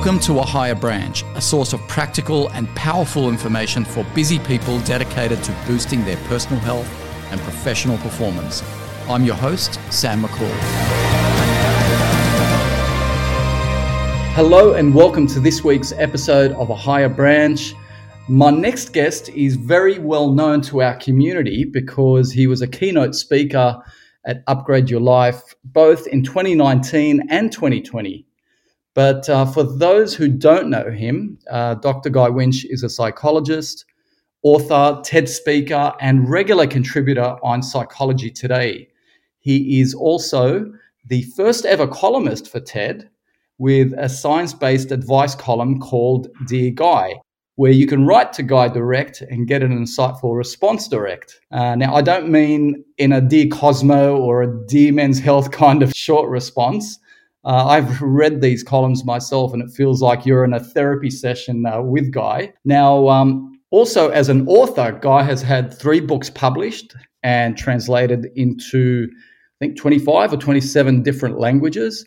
Welcome to A Higher Branch, a source of practical and powerful information for busy people dedicated to boosting their personal health and professional performance. I'm your host, Sam Makhoul. Hello, and welcome to this week's episode of A Higher Branch. My next guest is very well known to our community because he was a keynote speaker at Upgrade Your Life both in 2019 and 2020. But uh, for those who don't know him, uh, Dr. Guy Winch is a psychologist, author, TED speaker, and regular contributor on Psychology Today. He is also the first ever columnist for TED with a science based advice column called Dear Guy, where you can write to Guy direct and get an insightful response direct. Uh, now, I don't mean in a Dear Cosmo or a Dear Men's Health kind of short response. Uh, I've read these columns myself, and it feels like you're in a therapy session uh, with Guy. Now, um, also as an author, Guy has had three books published and translated into, I think, 25 or 27 different languages.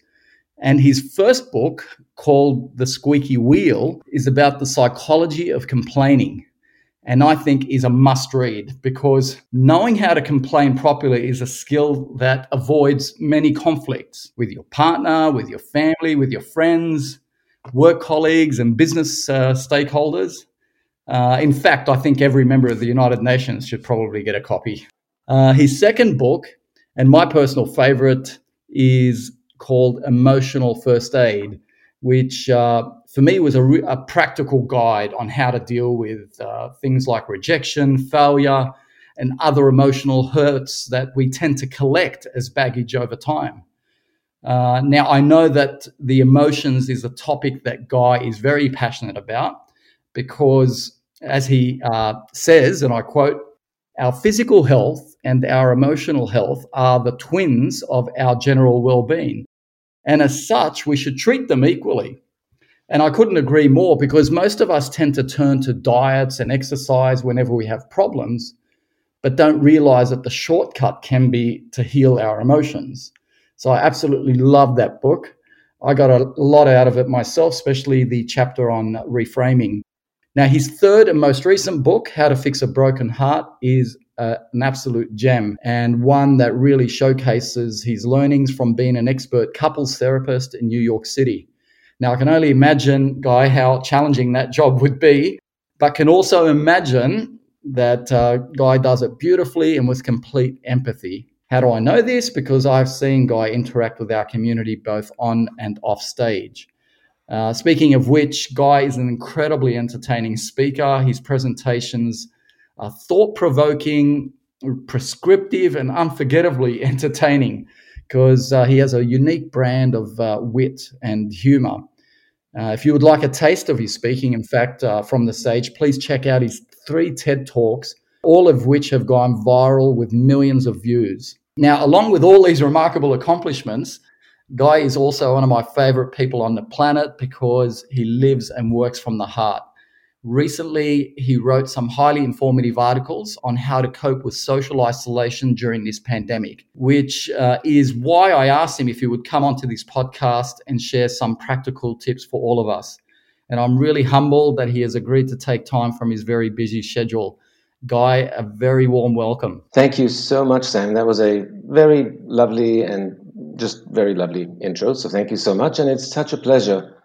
And his first book, called The Squeaky Wheel, is about the psychology of complaining and I think is a must read because knowing how to complain properly is a skill that avoids many conflicts with your partner, with your family, with your friends, work colleagues, and business uh, stakeholders. Uh, in fact, I think every member of the United Nations should probably get a copy. Uh, his second book, and my personal favorite, is called Emotional First Aid, which uh, for me it was a, re- a, practical guide on how to deal with uh, things like rejection, failure, and other emotional hurts that we tend to collect as baggage over time. Uh, now, I know that the emotions is a topic that Guy is very passionate about because, as he uh, says, and I quote, our physical health and our emotional health are the twins of our general well being. And as such, we should treat them equally. And I couldn't agree more because most of us tend to turn to diets and exercise whenever we have problems, but don't realize that the shortcut can be to heal our emotions. So I absolutely love that book. I got a lot out of it myself, especially the chapter on reframing. Now, his third and most recent book, How to Fix a Broken Heart, is uh, an absolute gem and one that really showcases his learnings from being an expert couples therapist in New York City. Now, I can only imagine, Guy, how challenging that job would be, but can also imagine that uh, Guy does it beautifully and with complete empathy. How do I know this? Because I've seen Guy interact with our community both on and off stage. Uh, speaking of which, Guy is an incredibly entertaining speaker. His presentations are thought provoking, prescriptive, and unforgettably entertaining because uh, he has a unique brand of uh, wit and humor. Uh, if you would like a taste of his speaking, in fact, uh, from the stage, please check out his three TED Talks, all of which have gone viral with millions of views. Now, along with all these remarkable accomplishments, Guy is also one of my favorite people on the planet because he lives and works from the heart. Recently, he wrote some highly informative articles on how to cope with social isolation during this pandemic, which uh, is why I asked him if he would come onto this podcast and share some practical tips for all of us. And I'm really humbled that he has agreed to take time from his very busy schedule. Guy, a very warm welcome. Thank you so much, Sam. That was a very lovely and just very lovely intro. So thank you so much. And it's such a pleasure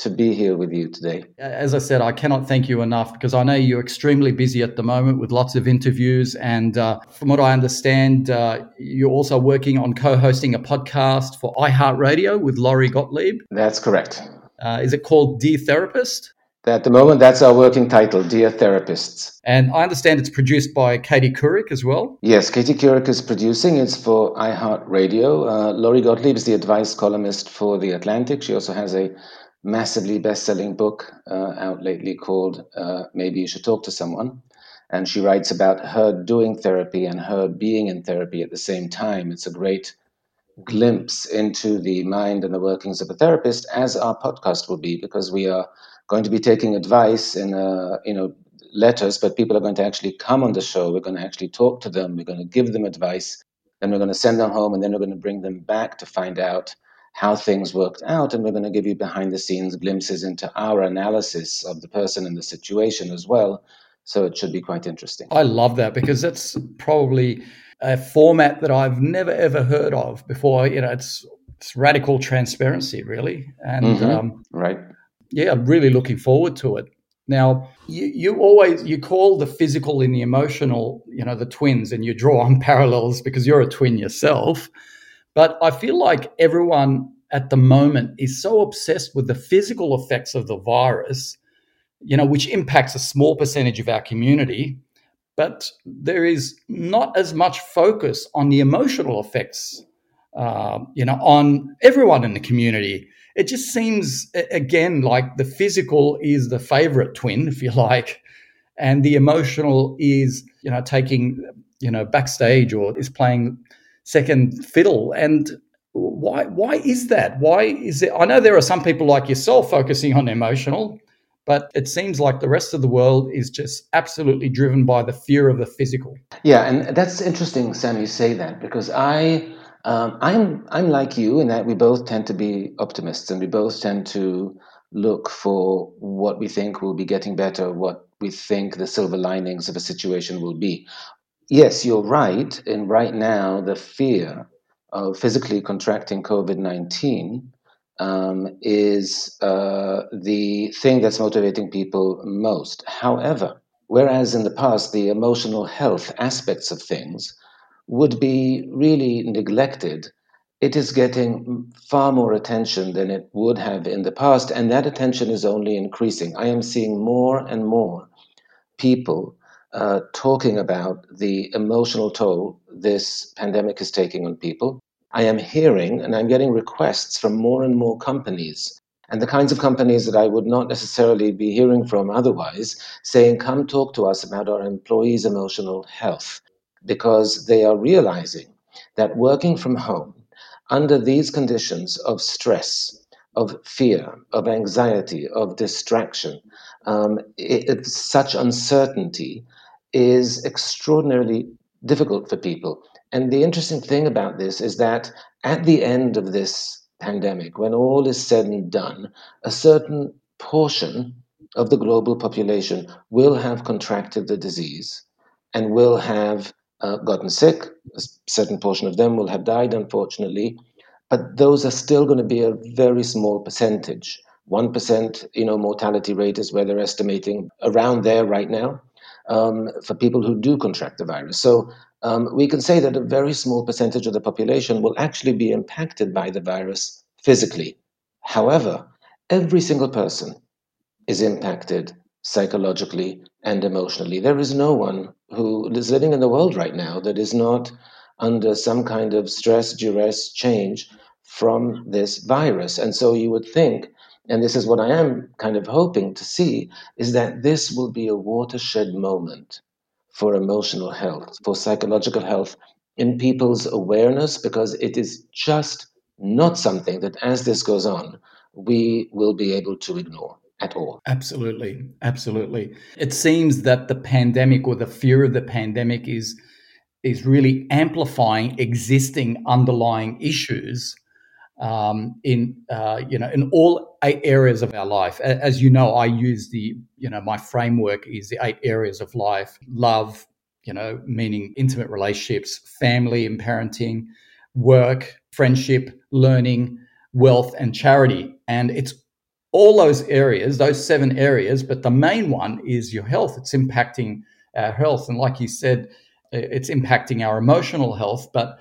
to be here with you today. As I said, I cannot thank you enough because I know you're extremely busy at the moment with lots of interviews. And uh, from what I understand, uh, you're also working on co hosting a podcast for iHeartRadio with Lori Gottlieb. That's correct. Uh, is it called Dear Therapist? At the moment, that's our working title, Dear Therapists. And I understand it's produced by Katie Couric as well. Yes, Katie Couric is producing. It's for iHeartRadio. Uh, Lori Gottlieb is the advice columnist for The Atlantic. She also has a massively best-selling book uh, out lately called uh, "Maybe You Should Talk to Someone," and she writes about her doing therapy and her being in therapy at the same time. It's a great glimpse into the mind and the workings of a therapist, as our podcast will be, because we are going to be taking advice in uh, you know letters, but people are going to actually come on the show. We're going to actually talk to them. We're going to give them advice. Then we're going to send them home, and then we're going to bring them back to find out how things worked out, and we're going to give you behind the scenes glimpses into our analysis of the person and the situation as well. So it should be quite interesting. I love that because that's probably a format that I've never ever heard of before. You know, it's it's radical transparency, really, and mm-hmm. um, right. Yeah, I'm really looking forward to it. Now, you, you always you call the physical and the emotional, you know, the twins, and you draw on parallels because you're a twin yourself. But I feel like everyone at the moment is so obsessed with the physical effects of the virus, you know, which impacts a small percentage of our community, but there is not as much focus on the emotional effects, uh, you know, on everyone in the community. It just seems, again, like the physical is the favorite twin, if you like, and the emotional is, you know, taking, you know, backstage or is playing second fiddle. And why why is that? Why is it? I know there are some people like yourself focusing on emotional, but it seems like the rest of the world is just absolutely driven by the fear of the physical. Yeah, and that's interesting, Sam. You say that because I. Um, I'm I'm like you in that we both tend to be optimists and we both tend to look for what we think will be getting better, what we think the silver linings of a situation will be yes, you're right. And right now, the fear of physically contracting COVID 19 um, is uh, the thing that's motivating people most. However, whereas in the past, the emotional health aspects of things would be really neglected, it is getting far more attention than it would have in the past, and that attention is only increasing. I am seeing more and more people uh, talking about the emotional toll this pandemic is taking on people. I am hearing and I'm getting requests from more and more companies, and the kinds of companies that I would not necessarily be hearing from otherwise, saying, Come talk to us about our employees' emotional health, because they are realizing that working from home under these conditions of stress, of fear, of anxiety, of distraction, um, it, such uncertainty is extraordinarily difficult for people. And the interesting thing about this is that at the end of this pandemic, when all is said and done, a certain portion of the global population will have contracted the disease and will have uh, gotten sick. A certain portion of them will have died, unfortunately, but those are still going to be a very small percentage. 1% you know mortality rate is where they're estimating around there right now um, for people who do contract the virus. So um, we can say that a very small percentage of the population will actually be impacted by the virus physically. However, every single person is impacted psychologically and emotionally. There is no one who is living in the world right now that is not under some kind of stress, duress, change from this virus. And so you would think and this is what I am kind of hoping to see, is that this will be a watershed moment for emotional health, for psychological health in people's awareness, because it is just not something that as this goes on, we will be able to ignore at all. Absolutely. Absolutely. It seems that the pandemic or the fear of the pandemic is is really amplifying existing underlying issues um, in uh, you know in all eight areas of our life. As you know, I use the you know my framework is the eight areas of life: love, you know, meaning intimate relationships, family and parenting, work, friendship, learning, wealth, and charity. And it's all those areas, those seven areas, but the main one is your health. It's impacting our health, and like you said, it's impacting our emotional health, but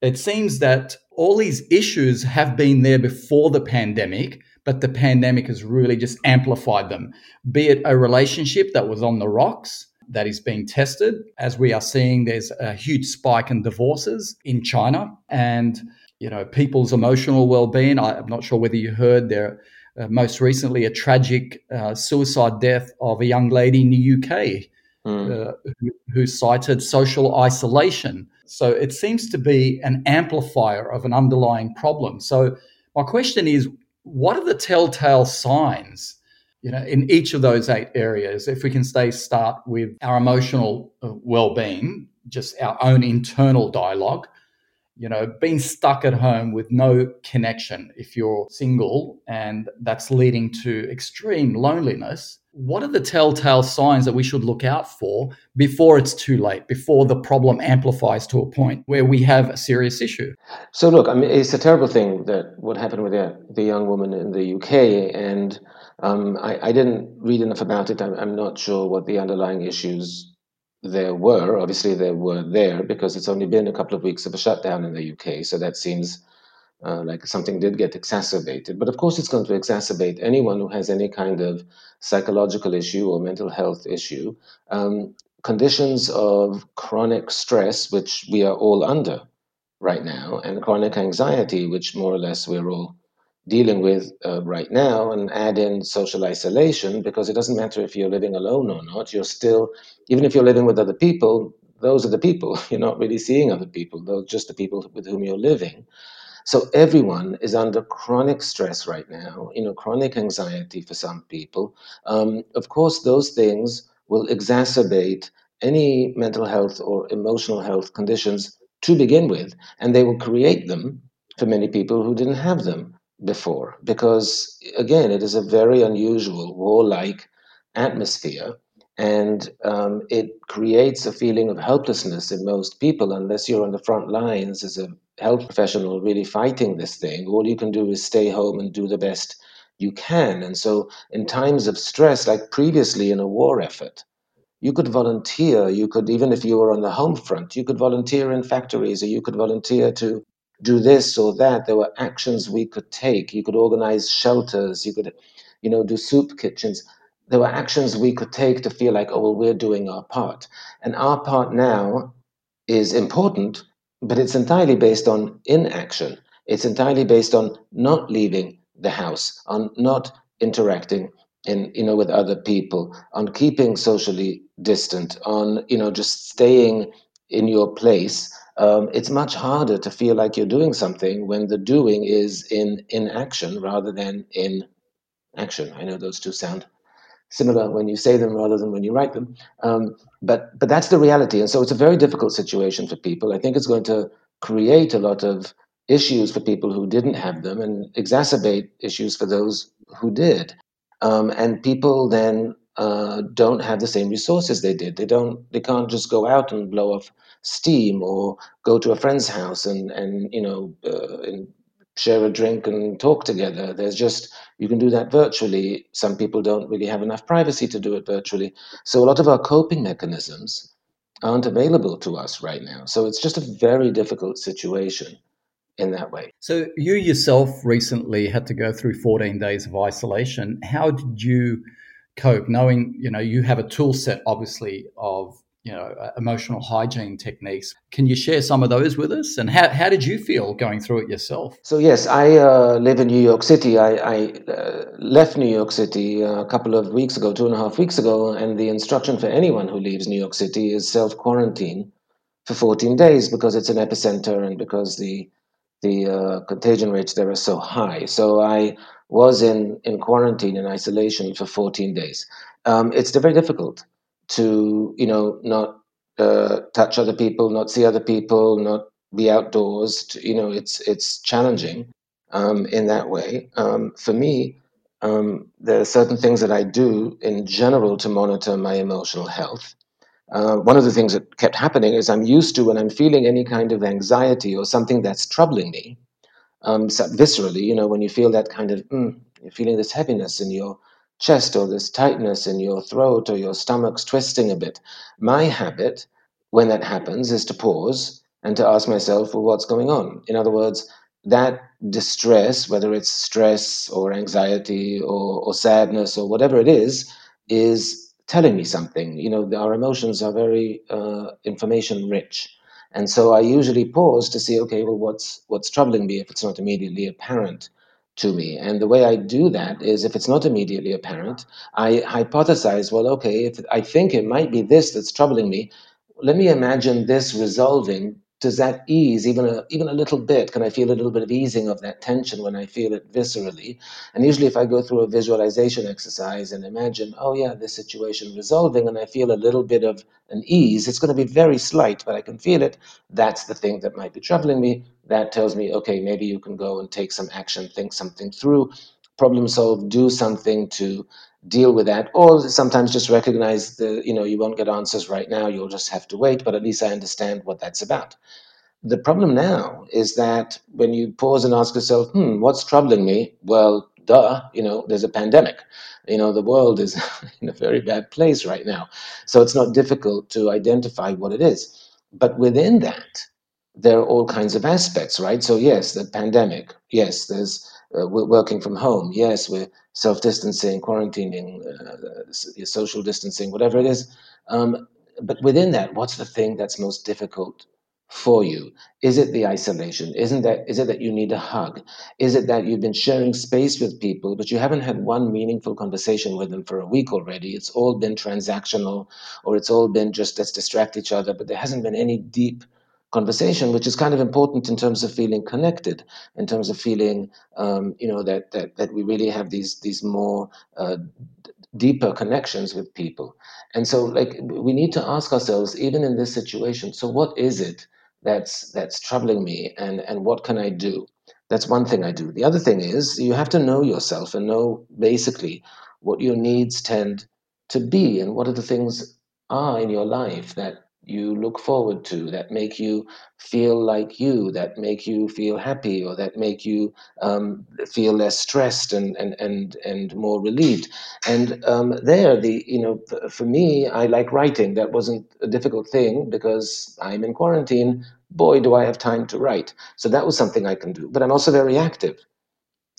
it seems that all these issues have been there before the pandemic, but the pandemic has really just amplified them. Be it a relationship that was on the rocks that is being tested, as we are seeing, there's a huge spike in divorces in China, and you know people's emotional well-being. I'm not sure whether you heard there. Uh, most recently, a tragic uh, suicide death of a young lady in the UK mm. uh, who, who cited social isolation so it seems to be an amplifier of an underlying problem. So my question is, what are the telltale signs? You know, in each of those eight areas, if we can stay start with our emotional uh, well-being, just our own internal dialogue, you know, being stuck at home with no connection if you're single and that's leading to extreme loneliness. What are the telltale signs that we should look out for before it's too late, before the problem amplifies to a point where we have a serious issue? So, look, I mean, it's a terrible thing that what happened with the, the young woman in the UK. And um, I, I, didn't read enough about it. I'm, I'm not sure what the underlying issues there were. Obviously, there were there because it's only been a couple of weeks of a shutdown in the UK. So that seems uh, like something did get exacerbated. But of course, it's going to exacerbate anyone who has any kind of psychological issue or mental health issue. Um, conditions of chronic stress, which we are all under right now, and chronic anxiety, which more or less we're all dealing with uh, right now and add in social isolation because it doesn't matter if you're living alone or not you're still even if you're living with other people those are the people. You're not really seeing other people. Those just the people with whom you're living. So everyone is under chronic stress right now you know chronic anxiety for some people. Um, of course those things will exacerbate any mental health or emotional health conditions to begin with and they will create them for many people who didn't have them before. Because again it is a very unusual warlike atmosphere and um, it creates a feeling of helplessness in most people unless you're on the front lines as a health professional really fighting this thing. All you can do is stay home and do the best you can. And so in times of stress like previously in a war effort you could volunteer. You could even if you were on the home front you could volunteer in factories or you could volunteer to do this or that. There were actions we could take. You could organize shelters. You could, you know, do soup kitchens. There were actions we could take to feel like, oh, well, we're doing our part. And our part now is important, but it's entirely based on inaction. It's entirely based on not leaving the house, on not interacting in, you know, with other people, on keeping socially distant, on, you know, just staying in your place um, it's much harder to feel like you're doing something when the doing is in in action rather than in action. I know those two sound similar when you say them rather than when you write them, um, but but that's the reality, and so it's a very difficult situation for people. I think it's going to create a lot of issues for people who didn't have them and exacerbate issues for those who did. Um, and people then uh, don't have the same resources they did. They don't. They can't just go out and blow off steam or go to a friend's house and and you know uh, and share a drink and talk together. There's just you can do that virtually. Some people don't really have enough privacy to do it virtually. So a lot of our coping mechanisms aren't available to us right now. So it's just a very difficult situation in that way. So you yourself recently had to go through 14 days of isolation. How did you cope knowing, you know, you have a tool set obviously of you know uh, emotional hygiene techniques. Can you share some of those with us? And how, how did you feel going through it yourself? So yes i uh, live in new york city. I, I uh, left new york city a couple of weeks ago two and a half weeks ago and the instruction for anyone who leaves new york city is self quarantine for 14 days because it's an epicenter and because the the uh, contagion rates there are so high. So i was in, in quarantine in isolation for 14 days um, it's very difficult to you know not uh, touch other people, not see other people, not be outdoors. To, you know, it's it's challenging um, in that way. Um, for me, um, there are certain things that I do in general to monitor my emotional health. Uh, one of the things that kept happening is I'm used to when I'm feeling any kind of anxiety or something that's troubling me, um, viscerally, you know, when you feel that kind of, mm, you're feeling this heaviness in your chest or this tightness in your throat or your stomach's twisting a bit. My habit when that happens is to pause and to ask myself, well, what's going on? In other words, that distress, whether it's stress or anxiety or, or sadness or whatever it is, is telling me something. You know, our emotions are very uh, information rich. And so I usually pause to see, okay, well, what's what's troubling me if it's not immediately apparent to me. And the way I do that is if it's not immediately apparent, I hypothesize, well, okay, if I think it might be this that's troubling me, let me imagine this resolving does that ease even a even a little bit? Can I feel a little bit of easing of that tension when I feel it viscerally? And usually, if I go through a visualization exercise and imagine, oh yeah, this situation resolving, and I feel a little bit of an ease, it's going to be very slight, but I can feel it. That's the thing that might be troubling me. That tells me, okay, maybe you can go and take some action, think something through, problem solve, do something to deal with that or sometimes just recognize the you know you won't get answers right now you'll just have to wait but at least i understand what that's about. The problem now is that when you pause and ask yourself hmm what's troubling me? Well duh you know there's a pandemic. You know the world is in a very bad place right now. So it's not difficult to identify what it is. But within that there are all kinds of aspects right? So yes the pandemic. Yes there's uh, we're working from home. Yes, we're self distancing, quarantining, uh, social distancing, whatever it is. Um, but within that, what's the thing that's most difficult for you? Is it the isolation? Isn't that is it that you need a hug? Is it that you've been sharing space with people, but you haven't had one meaningful conversation with them for a week already? It's all been transactional, or it's all been just let's distract each other, but there hasn't been any deep conversation, which is kind of important in terms of feeling connected, in terms of feeling, um, you know, that, that that we really have these these more uh, deeper connections with people. And so, like, we need to ask ourselves, even in this situation, so what is it that's that's troubling me, and and what can I do? That's one thing I do. The other thing is you have to know yourself and know basically what your needs tend to be, and what are the things are in your life that you look forward to that make you feel like you that make you feel happy or that make you um, feel less stressed and, and and and more relieved and um, there the you know for me i like writing that wasn't a difficult thing because i'm in quarantine boy do i have time to write so that was something i can do but i'm also very active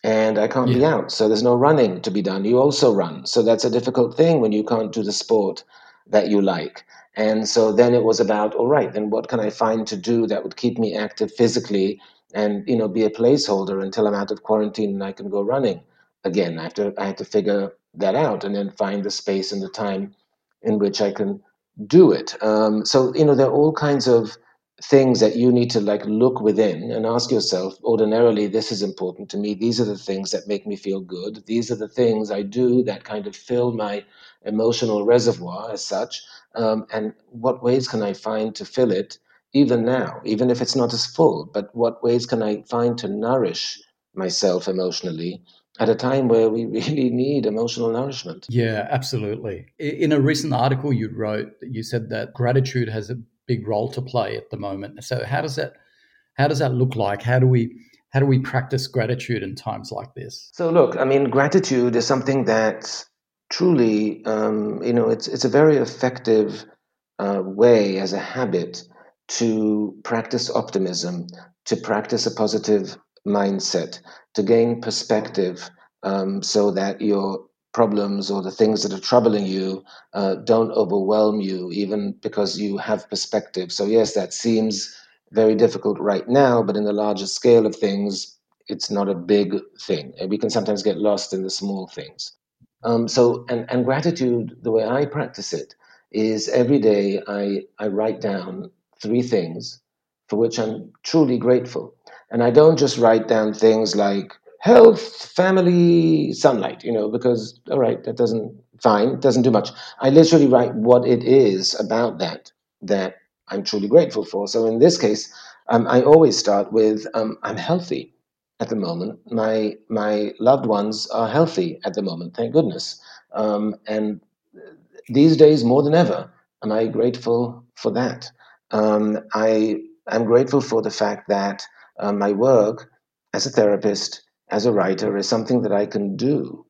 and I can't yeah. be out. So there's no running to be done. You also run. So that's a difficult thing when you can't do the sport that you like. And so then it was about, all right, then what can I find to do that would keep me active physically and you know be a placeholder until I'm out of quarantine and I can go running again. I have to I have to figure that out and then find the space and the time in which I can do it. Um, so you know there are all kinds of things that you need to like look within and ask yourself ordinarily this is important to me these are the things that make me feel good these are the things i do that kind of fill my emotional reservoir as such um, and what ways can i find to fill it even now even if it's not as full but what ways can i find to nourish myself emotionally at a time where we really need emotional nourishment yeah absolutely in a recent article you wrote you said that gratitude has a big role to play at the moment. So how does that how does that look like? How do we how do we practice gratitude in times like this? So look, I mean, gratitude is something that truly, um, you know, it's it's a very effective uh, way as a habit to practice optimism, to practice a positive mindset, to gain perspective, um, so that you're problems or the things that are troubling you uh, don't overwhelm you, even because you have perspective. So, yes, that seems very difficult right now, but in the larger scale of things, it's not a big thing. We can sometimes get lost in the small things. Um, so, and, and gratitude, the way I practice it, is every day I, I write down three things for which I'm truly grateful. And I don't just write down things like, health, family, sunlight, you know, because, all right, that doesn't, fine, doesn't do much. I literally write what it is about that that I'm truly grateful for. So in this case, um, I always start with um, I'm healthy at the moment. My my loved ones are healthy at the moment, thank goodness. Um, and these days, more than ever, am I grateful for that. Um, I am grateful for the fact that uh, my work as a therapist as a writer is something that I can do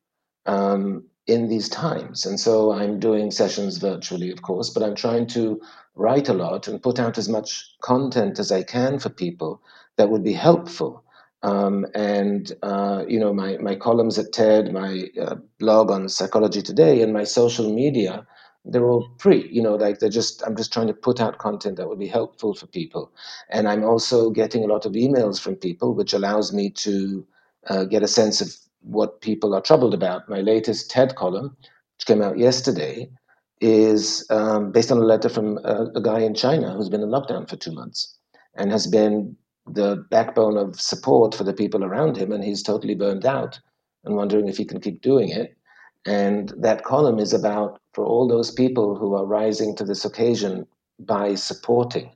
um, in these times. And so I'm doing sessions virtually, of course, but I'm trying to write a lot and put out as much content as I can for people that would be helpful. Um, and uh, you know my my columns at TED, my uh, blog on Psychology Today, and my social media they're all free. You know like they're just i'm just trying to put out content that would be helpful for people. And i'm also getting a lot of emails from people which allows me to uh, get a sense of what people are troubled about. My latest ted column which came out yesterday is um, based on a letter from a, a, guy in china who's been in lockdown for two months and has been the backbone of support for the people around him, and he's totally burned out and wondering if he can keep doing it. And that column is about for all those people who are rising to this occasion by supporting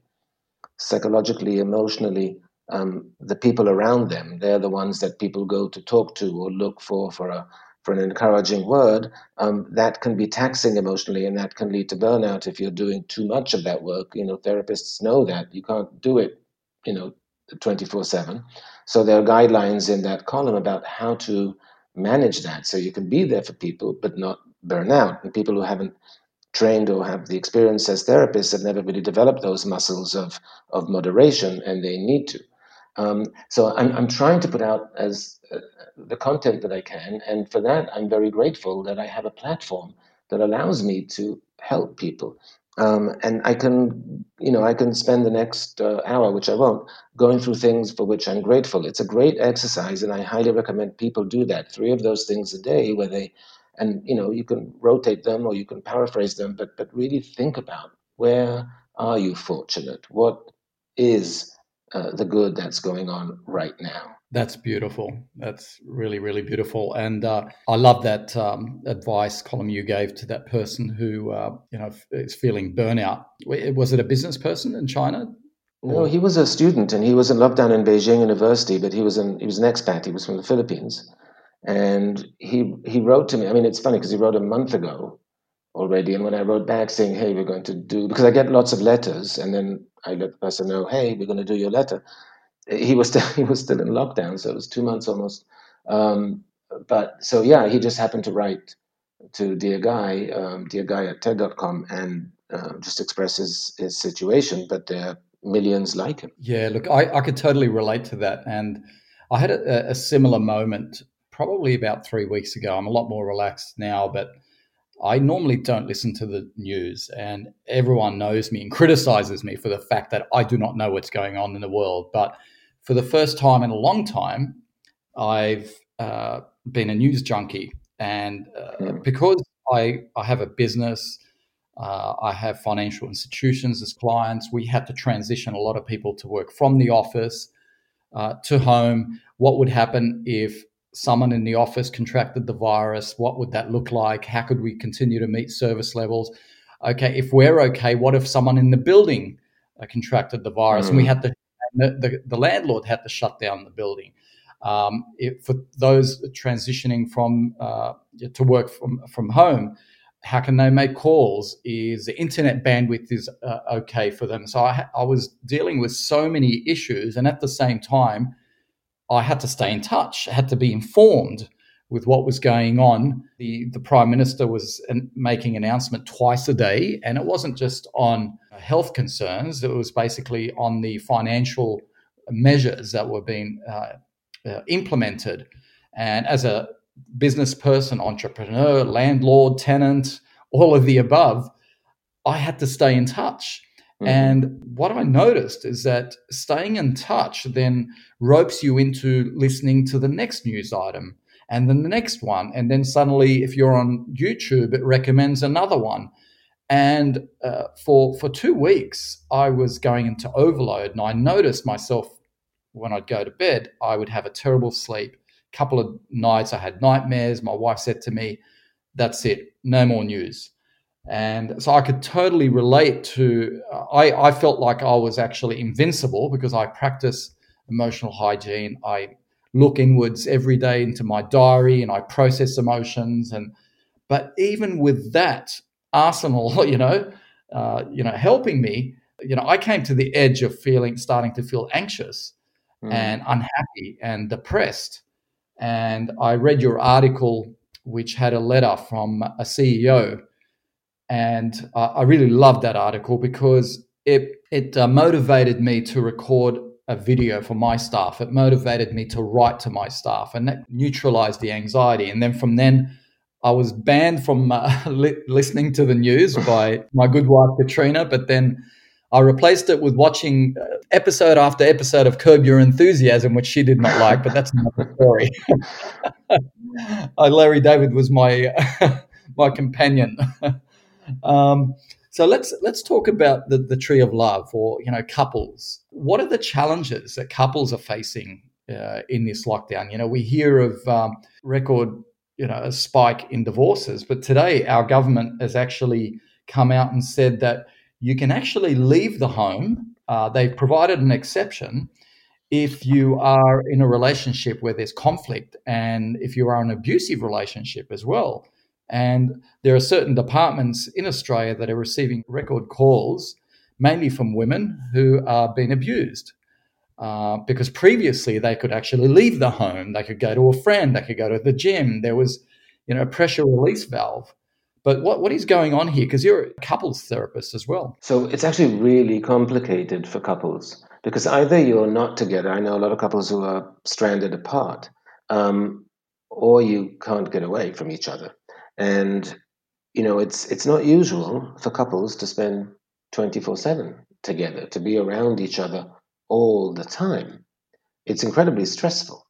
psychologically, emotionally, um, the people around them. They're the ones that people go to talk to or look for for a for an encouraging word. Um, that can be taxing emotionally, and that can lead to burnout if you're doing too much of that work. You know, therapists know that you can't do it. You know, 24 7. So there are guidelines in that column about how to manage that. So you can be there for people, but not burn out. And people who haven't trained or have the experience as therapists have never really developed those muscles of, of moderation, and they need to. Um, so I'm, I'm trying to put out as uh, the content that I can, and for that I'm very grateful that I have a platform that allows me to help people. Um, and I can, you know, I can spend the next uh, hour, which I won't, going through things for which I'm grateful. It's a great exercise, and I highly recommend people do that. Three of those things a day, where they, and you know, you can rotate them or you can paraphrase them, but but really think about where are you fortunate? What is uh, the good that's going on right now? That's beautiful. That's really, really beautiful. And uh, I love that um, advice column you gave to that person who, uh, you know, is feeling burnout. Was it a business person in China? No, he was a student, and he was in lockdown in Beijing University. But he was an he was an expat. He was from the Philippines, and he he wrote to me. I mean, it's funny because he wrote a month ago already, and when I wrote back saying, "Hey, we're going to do," because I get lots of letters, and then I let the person know, "Hey, we're going to do your letter." He was still he was still in lockdown, so it was two months almost. Um, but so yeah, he just happened to write to dear guy, um, dear guy at TED.com, and uh, just express his his situation. But there are millions like him. Yeah, look, I, I could totally relate to that, and I had a, a similar moment probably about three weeks ago. I'm a lot more relaxed now, but. I normally don't listen to the news, and everyone knows me and criticizes me for the fact that I do not know what's going on in the world. But for the first time in a long time, I've uh, been a news junkie. And uh, mm. because I, I have a business, uh, I have financial institutions as clients, we had to transition a lot of people to work from the office uh, to home. What would happen if someone in the office contracted the virus? What would that look like? How could we continue to meet service levels? Okay, if we're okay, what if someone in the building uh, contracted the virus? Mm. And we mm. had to the, the, landlord had to shut down the building. Um, it, for those transitioning from uh, to work from from home, how can they make calls? Is the internet bandwidth is uh, okay for them? So I, I was dealing with so many issues, and at the same time, I had to stay in touch. I had to be informed with what was going on. The the prime minister was an, making announcement twice a day, and it wasn't just on health concerns. It was basically on the financial measures that were being uh, uh, implemented. And as a business person, entrepreneur, landlord, tenant, all of the above, I had to stay in touch. Mm-hmm. And what I noticed is that staying in touch then ropes you into listening to the next news item and then the next one. And then suddenly, if you're on YouTube, it recommends another one. And uh, for for two weeks, I was going into overload, and I noticed myself when I'd go to bed, I would have a terrible sleep. A couple of nights, I had nightmares. My wife said to me, "That's it, no more news." And so I could totally relate to. I I felt like I was actually invincible because I practice emotional hygiene. I look inwards every day into my diary and I process emotions and but even with that arsenal, you know, uh, you know, helping me, you know, I came to the edge of feeling, starting to feel anxious mm. and unhappy and depressed. And I read your article, which had a letter from a CEO, and uh, I really loved that article because it it uh, motivated me to record a video for my staff. It motivated me to write to my staff, and that neutralized the anxiety. And then from then, I was banned from uh, li- listening to the news by my good wife Katrina, but then I replaced it with watching uh, episode after episode of Curb Your Enthusiasm, which she did not like, but that's another story. uh, Larry David was my my companion. um, So let's let's talk about the, the tree of love or you know couples. What are the challenges that couples are facing uh, in this lockdown? You know, we hear of um, record you know a spike in divorces, but today our government has actually come out and said that you can actually leave the home. Uh, they've provided an exception if you are in a relationship where there's conflict and if you are in an abusive relationship as well. And there are certain departments in Australia that are receiving record calls, mainly from women who are being abused. Uh, because previously they could actually leave the home, they could go to a friend, they could go to the gym. There was, you know, a pressure release valve. But what, what is going on here? Because you're a couples therapist as well. So it's actually really complicated for couples because either you're not together. I know a lot of couples who are stranded apart, um, or you can't get away from each other. And you know, it's it's not usual for couples to spend 24/7 together, to be around each other all the time. It's incredibly stressful.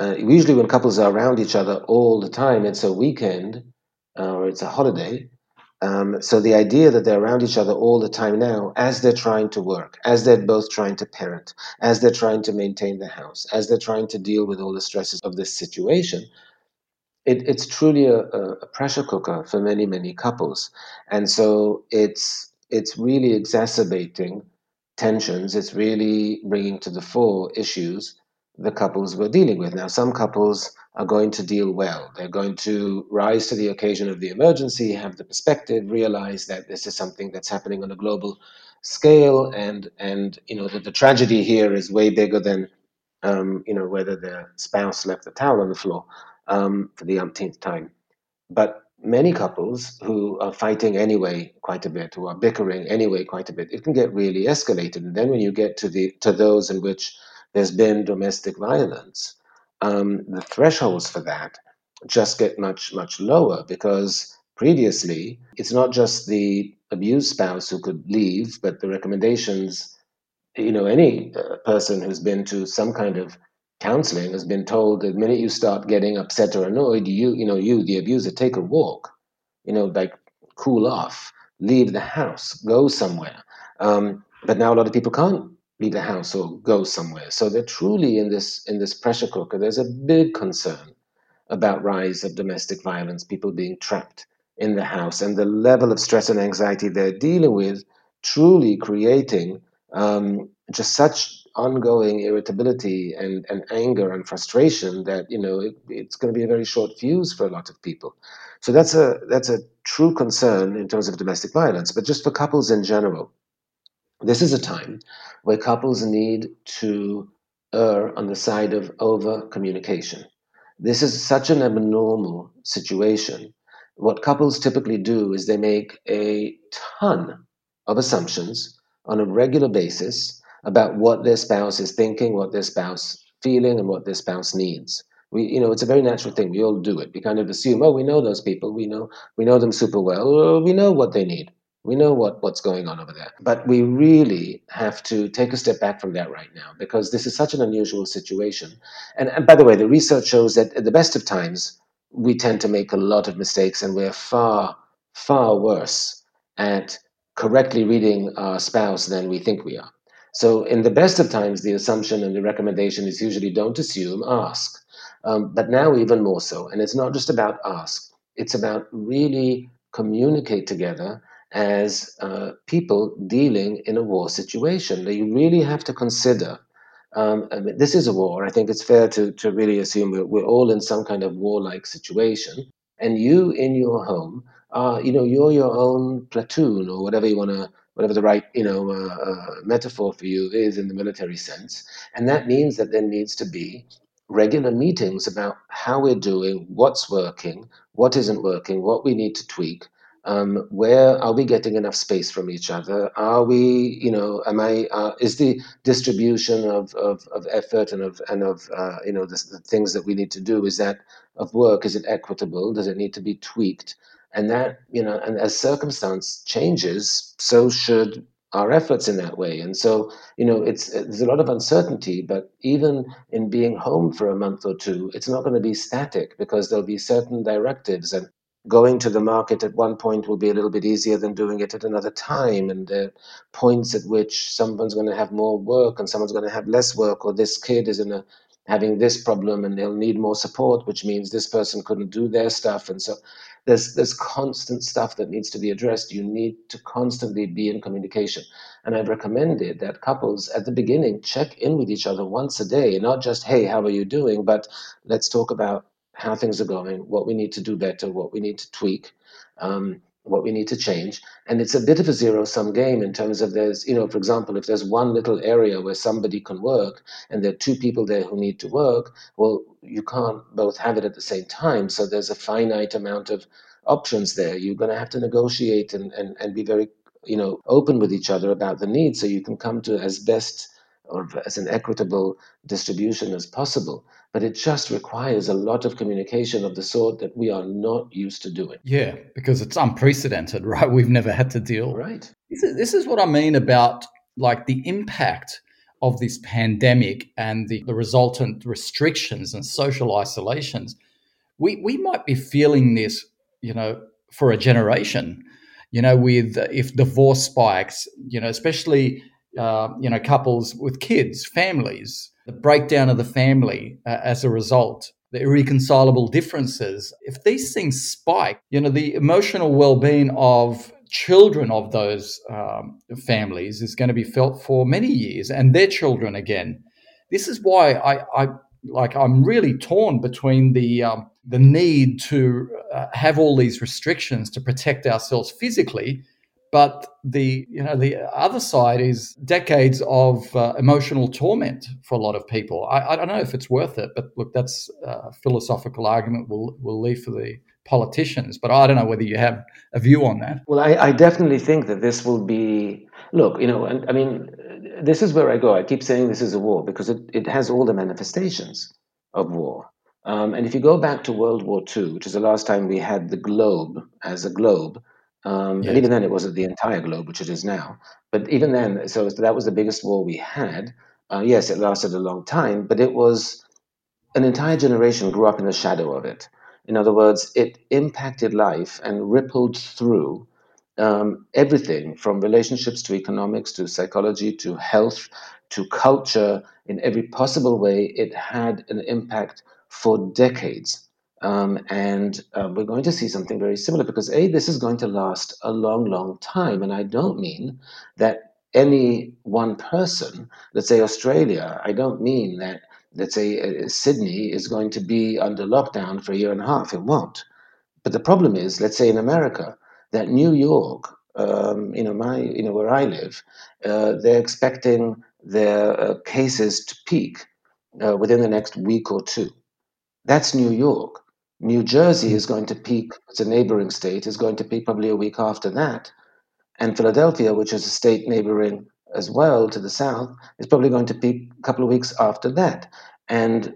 Uh, usually, when couples are around each other all the time, it's a weekend uh, or it's a holiday. Um, so the idea that they're around each other all the time now, as they're trying to work, as they're both trying to parent, as they're trying to maintain the house, as they're trying to deal with all the stresses of this situation, it, it's truly a, a, pressure cooker for many many couples. And so it's it's really exacerbating tensions. It's really bringing to the fore issues the couples were dealing with. Now some couples are going to deal well. They're going to rise to the occasion of the emergency have the perspective realize that this is something that's happening on a global scale. And and you know that the tragedy here is way bigger than um, you know whether their spouse left the towel on the floor um, for the umpteenth time. But many couples who are fighting anyway quite a bit, who are bickering anyway quite a bit, it can get really escalated. And then when you get to the to those in which there's been domestic violence, um, the thresholds for that just get much much lower because previously it's not just the abused spouse who could leave, but the recommendations. You know, any uh, person who's been to some kind of counseling has been told the minute you start getting upset or annoyed, you you know you the abuser take a walk, you know like cool off, leave the house, go somewhere. Um, but now a lot of people can't leave the house or go somewhere, so they're truly in this in this pressure cooker. There's a big concern about rise of domestic violence, people being trapped in the house, and the level of stress and anxiety they're dealing with, truly creating um, just such ongoing irritability and, and anger and frustration that you know it, it's going to be a very short fuse for a lot of people. So that's a that's a true concern in terms of domestic violence. But just for couples in general this is a time where couples need to err on the side of over communication this is such an abnormal situation. What couples typically do is they make a ton of assumptions on a regular basis about what their spouse is thinking, what their spouse feeling, and what their spouse needs. We, you know, it's a very natural thing. We all do it. We kind of assume, oh, we know those people. We know, we know them super well. We know what they need. We know what, what's going on over there. But we really have to take a step back from that right now because this is such an unusual situation. And, and by the way, the research shows that at the best of times, we tend to make a lot of mistakes and we're far, far worse at correctly reading our spouse than we think we are. So, in the best of times, the assumption and the recommendation is usually don't assume, ask. Um, but now, even more so. And it's not just about ask, it's about really communicate together as uh, people dealing in a war situation. That you really have to consider. Um, I mean, this is a war. I think it's fair to, to really assume we're, we're all in some kind of warlike situation. And you in your home, are, you know, you're your own platoon or whatever you want to whatever the right you know uh, uh, metaphor for you is in the military sense, and that means that there needs to be regular meetings about how we're doing, what's working, what isn't working, what we need to tweak. Um, where are we getting enough space from each other? Are we, you know, am I? Uh, is the distribution of, of, of effort and of and of uh, you know the, the things that we need to do is that of work? Is it equitable? Does it need to be tweaked? And that you know and as circumstance changes so should our efforts in that way and so you know it's uh, there's a lot of uncertainty but even in being home for a month or two it's not going to be static because there'll be certain directives and going to the market at one point will be a little bit easier than doing it at another time. And are points at which someone's going to have more work and someone's going to have less work, or this kid is in a having this problem and they'll need more support, which means this person couldn't do their stuff. And so there's there's constant stuff that needs to be addressed. You need to constantly be in communication. And I've recommended that couples at the beginning check in with each other once a day, not just, hey, how are you doing? But let's talk about how things are going, what we need to do better, what we need to tweak. Um, what we need to change. And it's a bit of a zero sum game in terms of there's, you know, for example, if there's one little area where somebody can work and there are two people there who need to work, well, you can't both have it at the same time. So there's a finite amount of options there. You're going to have to negotiate and, and, and be very, you know, open with each other about the needs so you can come to as best or as an equitable distribution as possible. But it just requires a lot of communication of the sort that we are not used to doing. Yeah, because it's unprecedented, right? We've never had to deal. Right. This is, this is what I mean about like the impact of this pandemic and the, the resultant restrictions and social isolations. We, we might be feeling this, you know, for a generation, you know, with if divorce spikes, you know, especially uh, you know, couples with kids, families, the breakdown of the family uh, as a result, the irreconcilable differences. If these things spike, you know, the emotional well-being of children of those um, families is going to be felt for many years, and their children again. This is why I, I like I'm really torn between the um, the need to uh, have all these restrictions to protect ourselves physically but the you know the other side is decades of uh, emotional torment for a lot of people. I, I, don't know if it's worth it, but look, that's a philosophical argument. We'll we'll leave for the politicians. But I don't know whether you have a view on that. Well, I, I definitely think that this will be. Look, you know, and I mean, this is where I go. I keep saying this is a war because it, it has all the manifestations of war. Um, and if you go back to World War II, which is the last time we had the globe as a globe, um, And even then, it wasn't the entire globe, which it is now. But even then, so that was the biggest war we had. Uh, yes, it lasted a long time, but it was an entire generation grew up in the shadow of it. In other words, it impacted life and rippled through um, everything from relationships to economics to psychology to health to culture in every possible way. It had an impact for decades. Um, and uh, we're going to see something very similar because, A, this is going to last a long, long time. And I don't mean that any one person, let's say Australia, I don't mean that, let's say uh, Sydney is going to be under lockdown for a year and a half. It won't. But the problem is, let's say in America, that New York, um, you know, my, you know, where I live, uh, they're expecting their uh, cases to peak uh, within the next week or two. That's New York. New Jersey is going to peak, it's a neighboring state, is going to peak probably a week after that. And Philadelphia, which is a state neighboring as well to the south, is probably going to peak a couple of weeks after that. And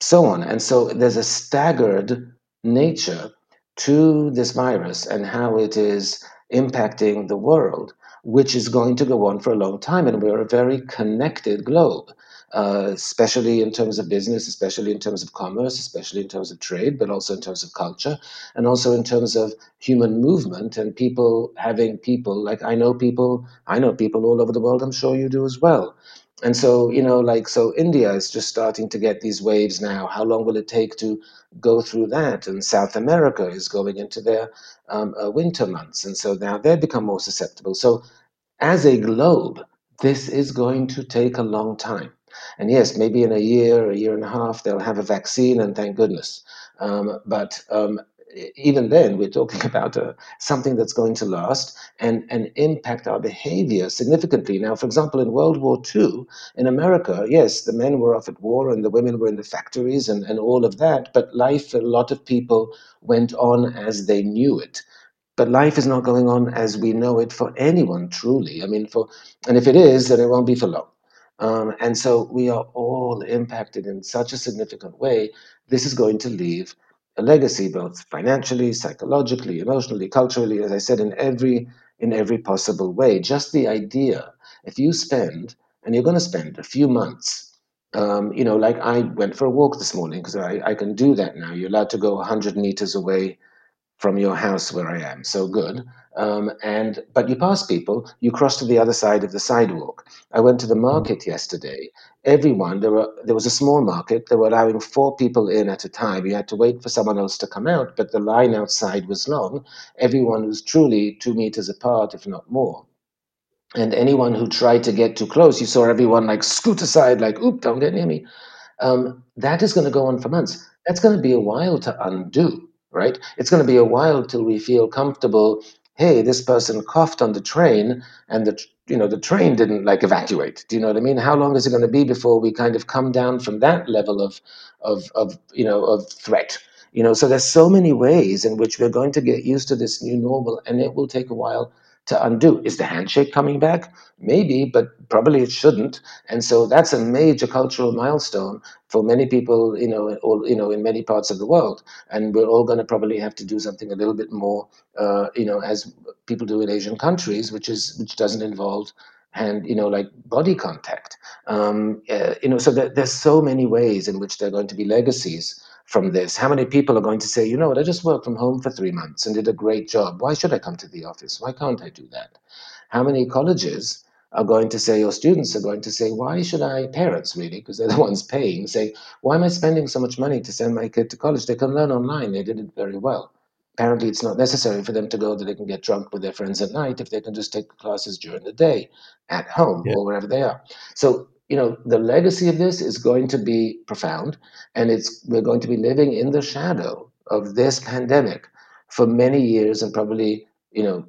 so on. And so there's a staggered nature to this virus and how it is impacting the world, which is going to go on for a long time. And we're a very connected globe uh, especially in terms of business, especially in terms of commerce, especially in terms of trade, but also in terms of culture, and also in terms of human movement and people having people. Like I know people, I know people all over the world. I'm sure you do as well. And so, you know, like, so India is just starting to get these waves now. How long will it take to go through that? And South America is going into their um, uh, winter months. And so now they become more susceptible. So, as a globe, this is going to take a long time. And yes, maybe in a year, a year and a half, they'll have a vaccine, and thank goodness. Um, but um, even then, we're talking about uh, something that's going to last and, and impact our behavior significantly. Now, for example, in World War II, in America, yes, the men were off at war and the women were in the factories and, and all of that, but life, a lot of people went on as they knew it. But life is not going on as we know it for anyone, truly. I mean, for and if it is, then it won't be for long. Um, and so we are all impacted in such a significant way. This is going to leave a legacy, both financially, psychologically, emotionally, culturally, as I said, in every in every possible way. Just the idea, if you spend, and you're going to spend a few months, um, you know, like I went for a walk this morning because I, I can do that now. You're allowed to go 100 meters away from your house where I am. So good. Um, and but you pass people, you cross to the other side of the sidewalk. I went to the market yesterday. Everyone there were there was a small market. They were allowing four people in at a time. You had to wait for someone else to come out, but the line outside was long. Everyone was truly two meters apart, if not more. And anyone who tried to get too close, you saw everyone like scoot aside, like, oop, don't get near me. Um, that is going to go on for months. That's going to be a while to undo right? It's going to be a while till we feel comfortable. Hey, this person coughed on the train, and the you know the train didn't like evacuate. Do you know what I mean? How long is it going to be before we kind of come down from that level of of of you know of threat? You know, so there's so many ways in which we're going to get used to this new normal, and it will take a while to undo. Is the handshake coming back? Maybe, but probably it shouldn't. And so that's a major cultural milestone for many people, you know, all, you know, in many parts of the world. And we're all going to probably have to do something a little bit more, uh, you know, as people do in Asian countries, which is which doesn't involve and you know like body contact um, uh, you know so there, there's so many ways in which there are going to be legacies from this? How many people are going to say, you know what, I just worked from home for three months and did a great job. Why should I come to the office? Why can't I do that? How many colleges are going to say, or students are going to say, why should I, parents really, because they're the ones paying, say, why am I spending so much money to send my kid to college? They can learn online. They did it very well. Apparently, it's not necessary for them to go that they can get drunk with their friends at night if they can just take classes during the day at home yeah. or wherever they are. So you know the legacy of this is going to be profound and it's we're going to be living in the shadow of this pandemic for many years and probably you know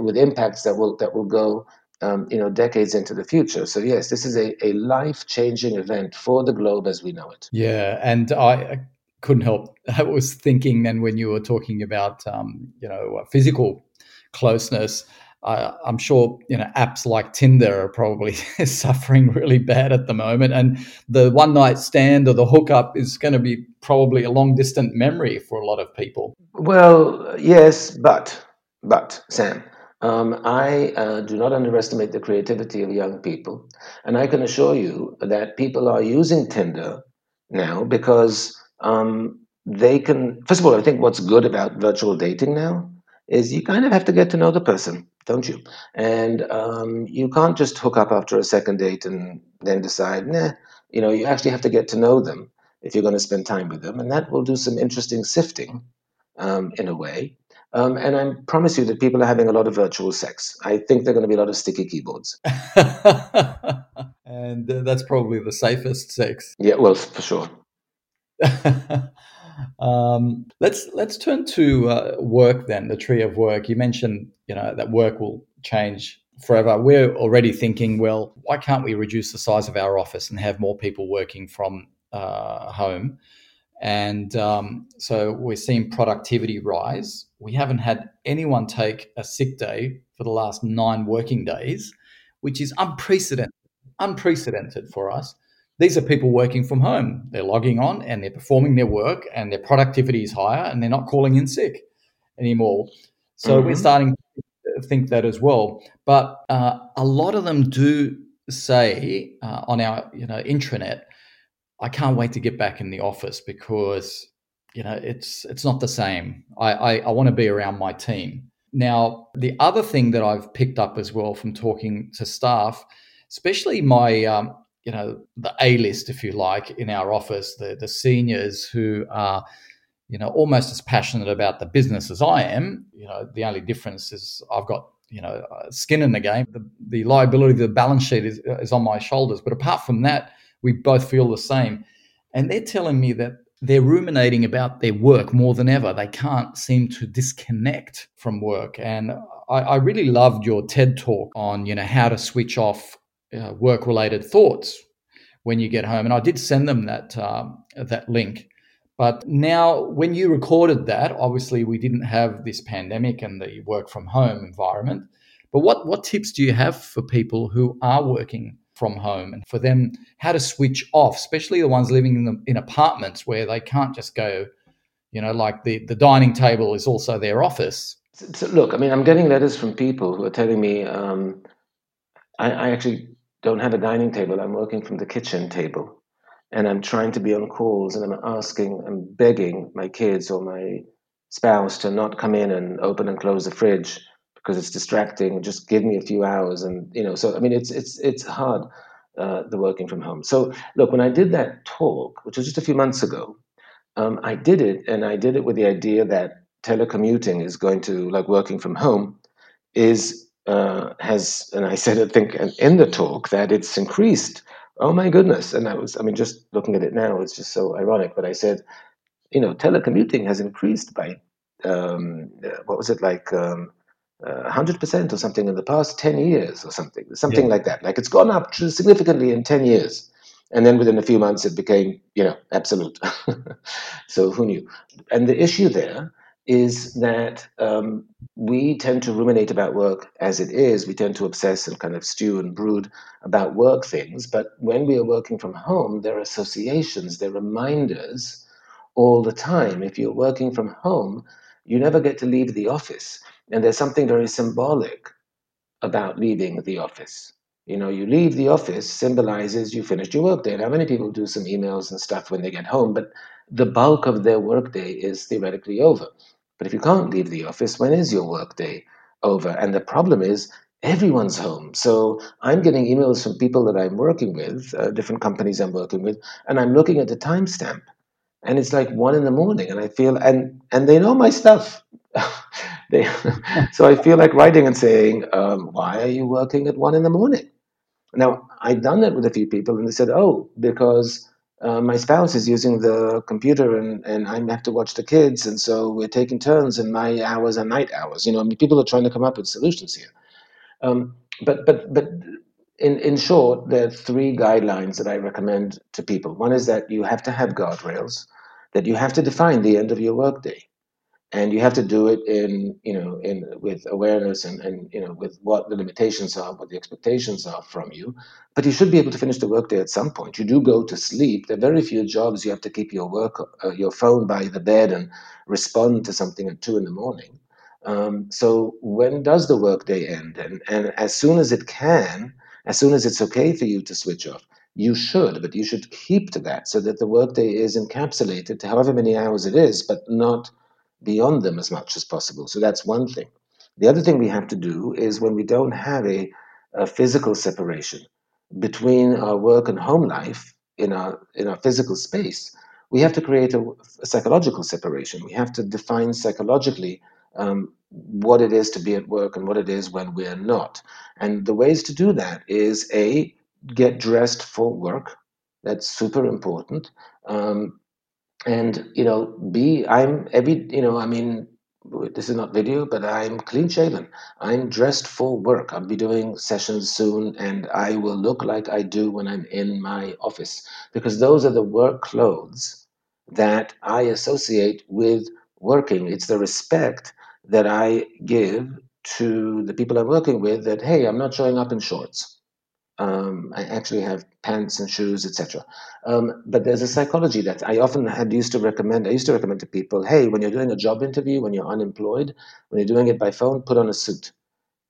with impacts that will that will go um, you know decades into the future. So yes this is a, a life-changing event for the globe as we know it. Yeah and i couldn't help i was thinking then when you were talking about um, you know physical closeness uh, I'm sure you know apps like Tinder are probably suffering really bad at the moment, and the one night stand or the hookup is going to be probably a long distant memory for a lot of people. Well, yes, but but Sam, um, I uh, do not underestimate the creativity of young people, and I can assure you that people are using Tinder now because um, they can. First of all, I think what's good about virtual dating now is you kind of have to get to know the person don't you? And um, you can't just hook up after a second date and then decide, nah, you know, you actually have to get to know them if you're going to spend time with them. And that will do some interesting sifting um, in a way. Um, and I promise you that people are having a lot of virtual sex. I think there are going to be a lot of sticky keyboards. and uh, that's probably the safest sex. Yeah, well, for sure. Um, let's let's turn to uh, work then. The tree of work. You mentioned you know that work will change forever. We're already thinking, well, why can't we reduce the size of our office and have more people working from uh, home? And um, so we're seeing productivity rise. We haven't had anyone take a sick day for the last nine working days, which is unprecedented, unprecedented for us these are people working from home. They're logging on and they're performing their work and their productivity is higher and they're not calling in sick anymore. So mm-hmm. we're starting to think that as well. But uh, a lot of them do say uh, on our you know intranet, I can't wait to get back in the office because you know it's it's not the same. I, I, I want to be around my team. Now, the other thing that I've picked up as well from talking to staff, especially my um, you know the A list, if you like, in our office, the the seniors who are you know almost as passionate about the business as I am. You know, the only difference is I've got you know skin in the game. The, the liability, the balance sheet is is on my shoulders. But apart from that, we both feel the same, and they're telling me that they're ruminating about their work more than ever. They can't seem to disconnect from work. And I, I really loved your TED talk on, you know, how to switch off uh, work related thoughts when you get home. And I did send them that um, that link. But now, when you recorded that, obviously we didn't have this pandemic and the work from home environment. But what what tips do you have for people who are working from home and for them how to switch off, especially the ones living in the, in apartments where they can't just go, you know, like the the dining table is also their office. So, look, I mean, I'm getting letters from people who are telling me um, I, I actually don't have a dining table. I'm working from the kitchen table. And I'm trying to be on calls and I'm asking, I'm begging my kids or my spouse to not come in and open and close the fridge because it's distracting. Just give me a few hours, and you know. So I mean, it's it's it's hard uh, the working from home. So look, when I did that talk, which was just a few months ago, um, I did it, and I did it with the idea that telecommuting is going to like working from home is uh, has, and I said I think in the talk that it's increased. Oh my goodness! And I was, I mean, just looking at it now, it's just so ironic. But I said, you know, telecommuting has increased by um, uh, what was it like um, uh, 100% or something in the past 10 years or something, something yeah. like that. Like it's gone up significantly in 10 years. And then within a few months, it became, you know, absolute. so who knew? And the issue there is that um, we tend to ruminate about work as it is. We tend to obsess and kind of stew and brood about work things. But when we are working from home, there are associations, there are reminders all the time. If you're working from home, you never get to leave the office. And there's something very symbolic about leaving the office. You know, you leave the office symbolizes you finished your workday. Now, many people do some emails and stuff when they get home, but the bulk of their workday is theoretically over. But if you can't leave the office, when is your workday over? And the problem is everyone's home. So I'm getting emails from people that I'm working with, uh, different companies I'm working with, and I'm looking at the timestamp, and it's like one in the morning, and I feel and and they know my stuff. they, so I feel like writing and saying, um, "Why are you working at one in the morning?" Now I've done that with a few people, and they said, "Oh, because." Uh, my spouse is using the computer and, and I have to watch the kids, and so we're taking turns, and my hours are night hours. You know, I mean, people are trying to come up with solutions here. Um, but but but in in short, there are three guidelines that I recommend to people. One is that you have to have guardrails, that you have to define the end of your workday and you have to do it in you know in with awareness and and you know with what the limitations are what the expectations are from you. But you should be able to finish the workday at some point. You do go to sleep. There are very few jobs you have to keep your work uh, your phone by the bed and respond to something at two in the morning. Um, so when does the workday end? And and as soon as it can as soon as it's okay for you to switch off you should, but you should keep to that so that the workday is encapsulated to however many hours it is, but not beyond them as much as possible. So that's one thing. The other thing we have to do is when we don't have a, a physical separation between our work and home life in our in our physical space, we have to create a, a psychological separation. We have to define psychologically um, what it is to be at work and what it is when we're not. And the ways to do that is a get dressed for work. That's super important. Um, and you know be i'm every you know i mean this is not video but i'm clean shaven. I'm dressed for work. I'll be doing sessions soon and i will look like i do when i'm in my office because those are the work clothes that i associate with working. It's the respect that i give to the people i'm working with that hey i'm not showing up in shorts um, I actually have pants and shoes, etc. Um, but there's a psychology that I often had used to recommend. I used to recommend to people, hey, when you're doing a job interview, when you're unemployed, when you're doing it by phone, put on a suit.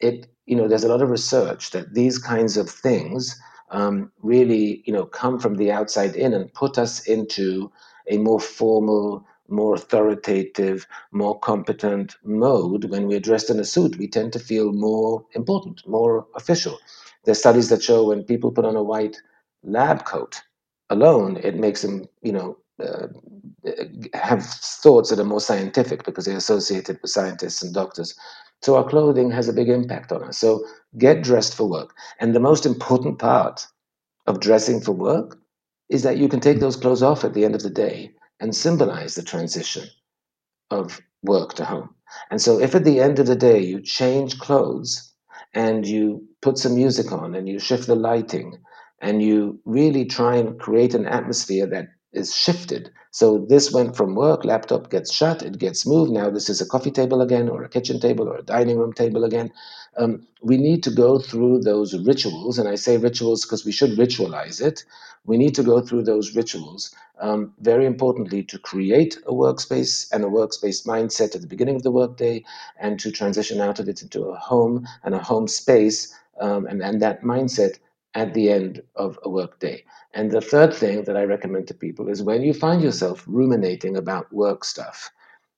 It, you know, there's a lot of research that these kinds of things um, really, you know, come from the outside in and put us into a more formal, more authoritative, more competent mode. When we're dressed in a suit, we tend to feel more important, more official. There's studies that show when people put on a white lab coat alone, it makes them, you know, uh, have thoughts that are more scientific because they're associated with scientists and doctors. So our clothing has a big impact on us. So get dressed for work. And the most important part of dressing for work is that you can take those clothes off at the end of the day and symbolize the transition of work to home. And so if at the end of the day you change clothes and you put some music on and you shift the lighting and you really try and create an atmosphere that is shifted. So this went from work, laptop gets shut, it gets moved. Now this is a coffee table again, or a kitchen table, or a dining room table again. Um, we need to go through those rituals, and I say rituals because we should ritualize it. We need to go through those rituals, um, very importantly, to create a workspace and a workspace mindset at the beginning of the workday, and to transition out of it into a home and a home space, um, and, and that mindset at the end of a workday. And the third thing that I recommend to people is when you find yourself ruminating about work stuff,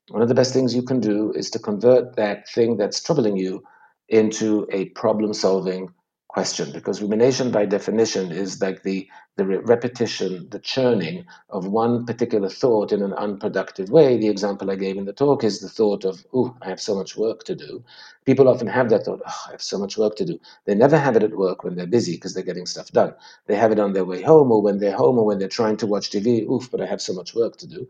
one of the best things you can do is to convert that thing that's troubling you into a problem solving question because rumination by definition is like the the repetition the churning of one particular thought in an unproductive way. The example i gave in the talk is the thought of oh i have so much work to do. People often have that thought oh i have so much work to do. They never have it at work when they're busy because they're getting stuff done. They have it on their way home or when they're home or when they're trying to watch tv oof but i have so much work to do.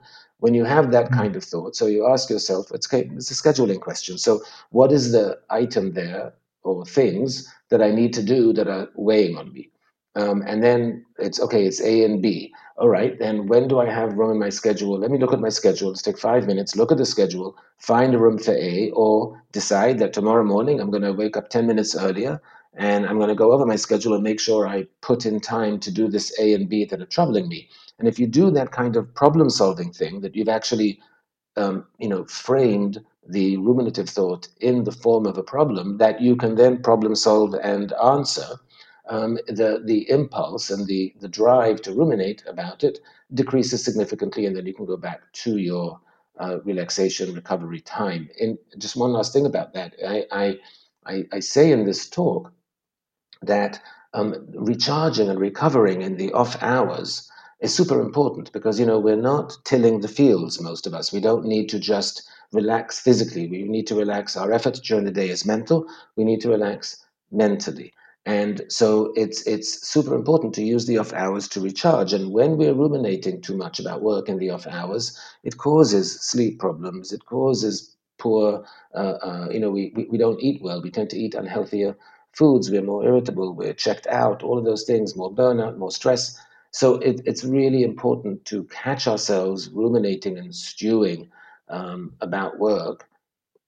When you have that mm. kind of thought so you ask yourself it's, it's a scheduling question. So what is the item there or things that I need to do that are weighing on me. Um, and then it's okay, it's A and B. All right, then when do I have room in my schedule? Let me look at my schedule. Let's take five minutes, look at the schedule, find a room for A, or decide that tomorrow morning I'm going to wake up 10 minutes earlier and I'm going to go over my schedule and make sure I put in time to do this A and B that are troubling me. And if you do that kind of problem solving thing that you've actually um, you know, framed the ruminative thought in the form of a problem that you can then problem solve and answer, um, the, the impulse and the, the drive to ruminate about it decreases significantly, and then you can go back to your uh, relaxation recovery time. And just one last thing about that. I, I, I say in this talk that um, recharging and recovering in the off hours is super important because you know we're not tilling the fields most of us. We don't need to just relax physically. We need to relax. Our effort during the day is mental. We need to relax mentally. And so it's it's super important to use the off hours to recharge. And when we're ruminating too much about work in the off hours it causes sleep problems. It causes poor uh, uh, you know we, we, we don't eat well. We tend to eat unhealthier foods. We're more irritable. We're checked out. All of those things. More burnout more stress. So it, it's really important to catch ourselves ruminating and stewing um, about work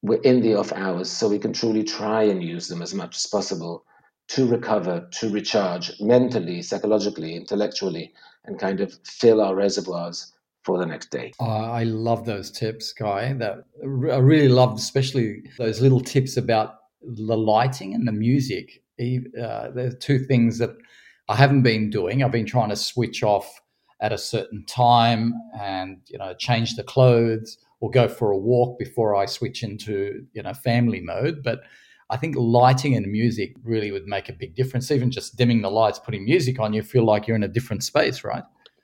we're in the off hours so we can truly try and use them as much as possible to recover, to recharge mentally, psychologically, intellectually, and kind of fill our reservoirs for the next day. Oh, I love those tips, Guy. That I really loved, especially those little tips about the lighting and the music. Uh, are two things that I haven't been doing. I've been trying to switch off at a certain time and you know change the clothes or go for a walk before I switch into you know family mode. But I think lighting and music really would make a big difference. Even just dimming the lights, putting music on, you feel like you're in a different space, right?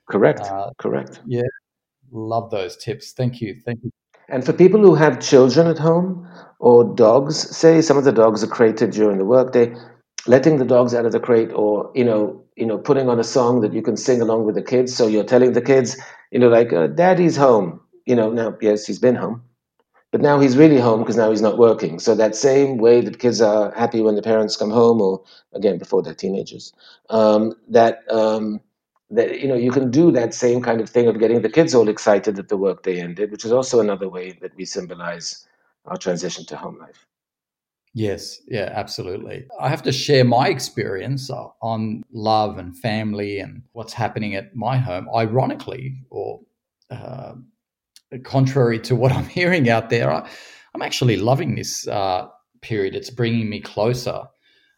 Correct. Uh, Correct. Yeah. Love those tips. Thank you. Thank you. And for people who have children at home or dogs, say some of the dogs are crated during the workday, letting the dogs out of the crate or you know you know putting on a song that you can sing along with the kids so you're telling the kids you know like uh, daddy's home you know now yes he's been home but now he's really home because now he's not working so that same way that kids are happy when the parents come home or again before they're teenagers um, that um, that you know you can do that same kind of thing of getting the kids all excited that the workday ended which is also another way that we symbolize our transition to home life Yes, yeah, absolutely. I have to share my experience on love and family and what's happening at my home. Ironically, or uh, contrary to what I'm hearing out there, I, am actually loving this uh, period. It's bringing me closer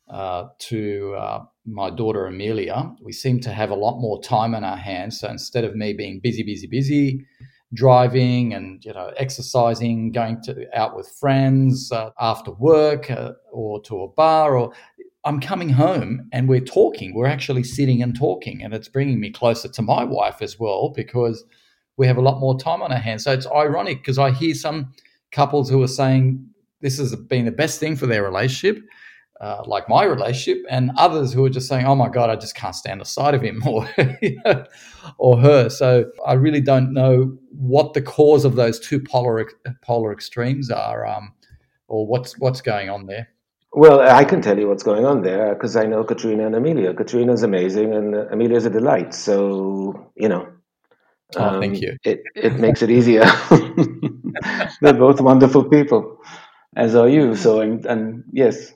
uh, to uh, my daughter Amelia. We seem to have a lot more time on our hands. So instead of me being busy, busy, busy, driving and you know exercising, going to out with friends uh, after work uh, or to a bar, or I'm coming home and we're talking. We're actually sitting and talking, and it's bringing me closer to my wife as well because we have a lot more time on our hands. So it's ironic because I hear some couples who are saying this has been the best thing for their relationship uh, like my relationship, and others who are just saying, "Oh my God, I just can't stand the sight of him or or her." So I really don't know what the cause of those two polar polar extremes are, um, or what's what's going on there. Well, I can tell you what's going on there because I know Katrina and Amelia. Katrina's amazing, and Amelia's a delight. So you know. Oh, um, thank you. It it makes it easier. They're both wonderful people, as are you. So and and yes,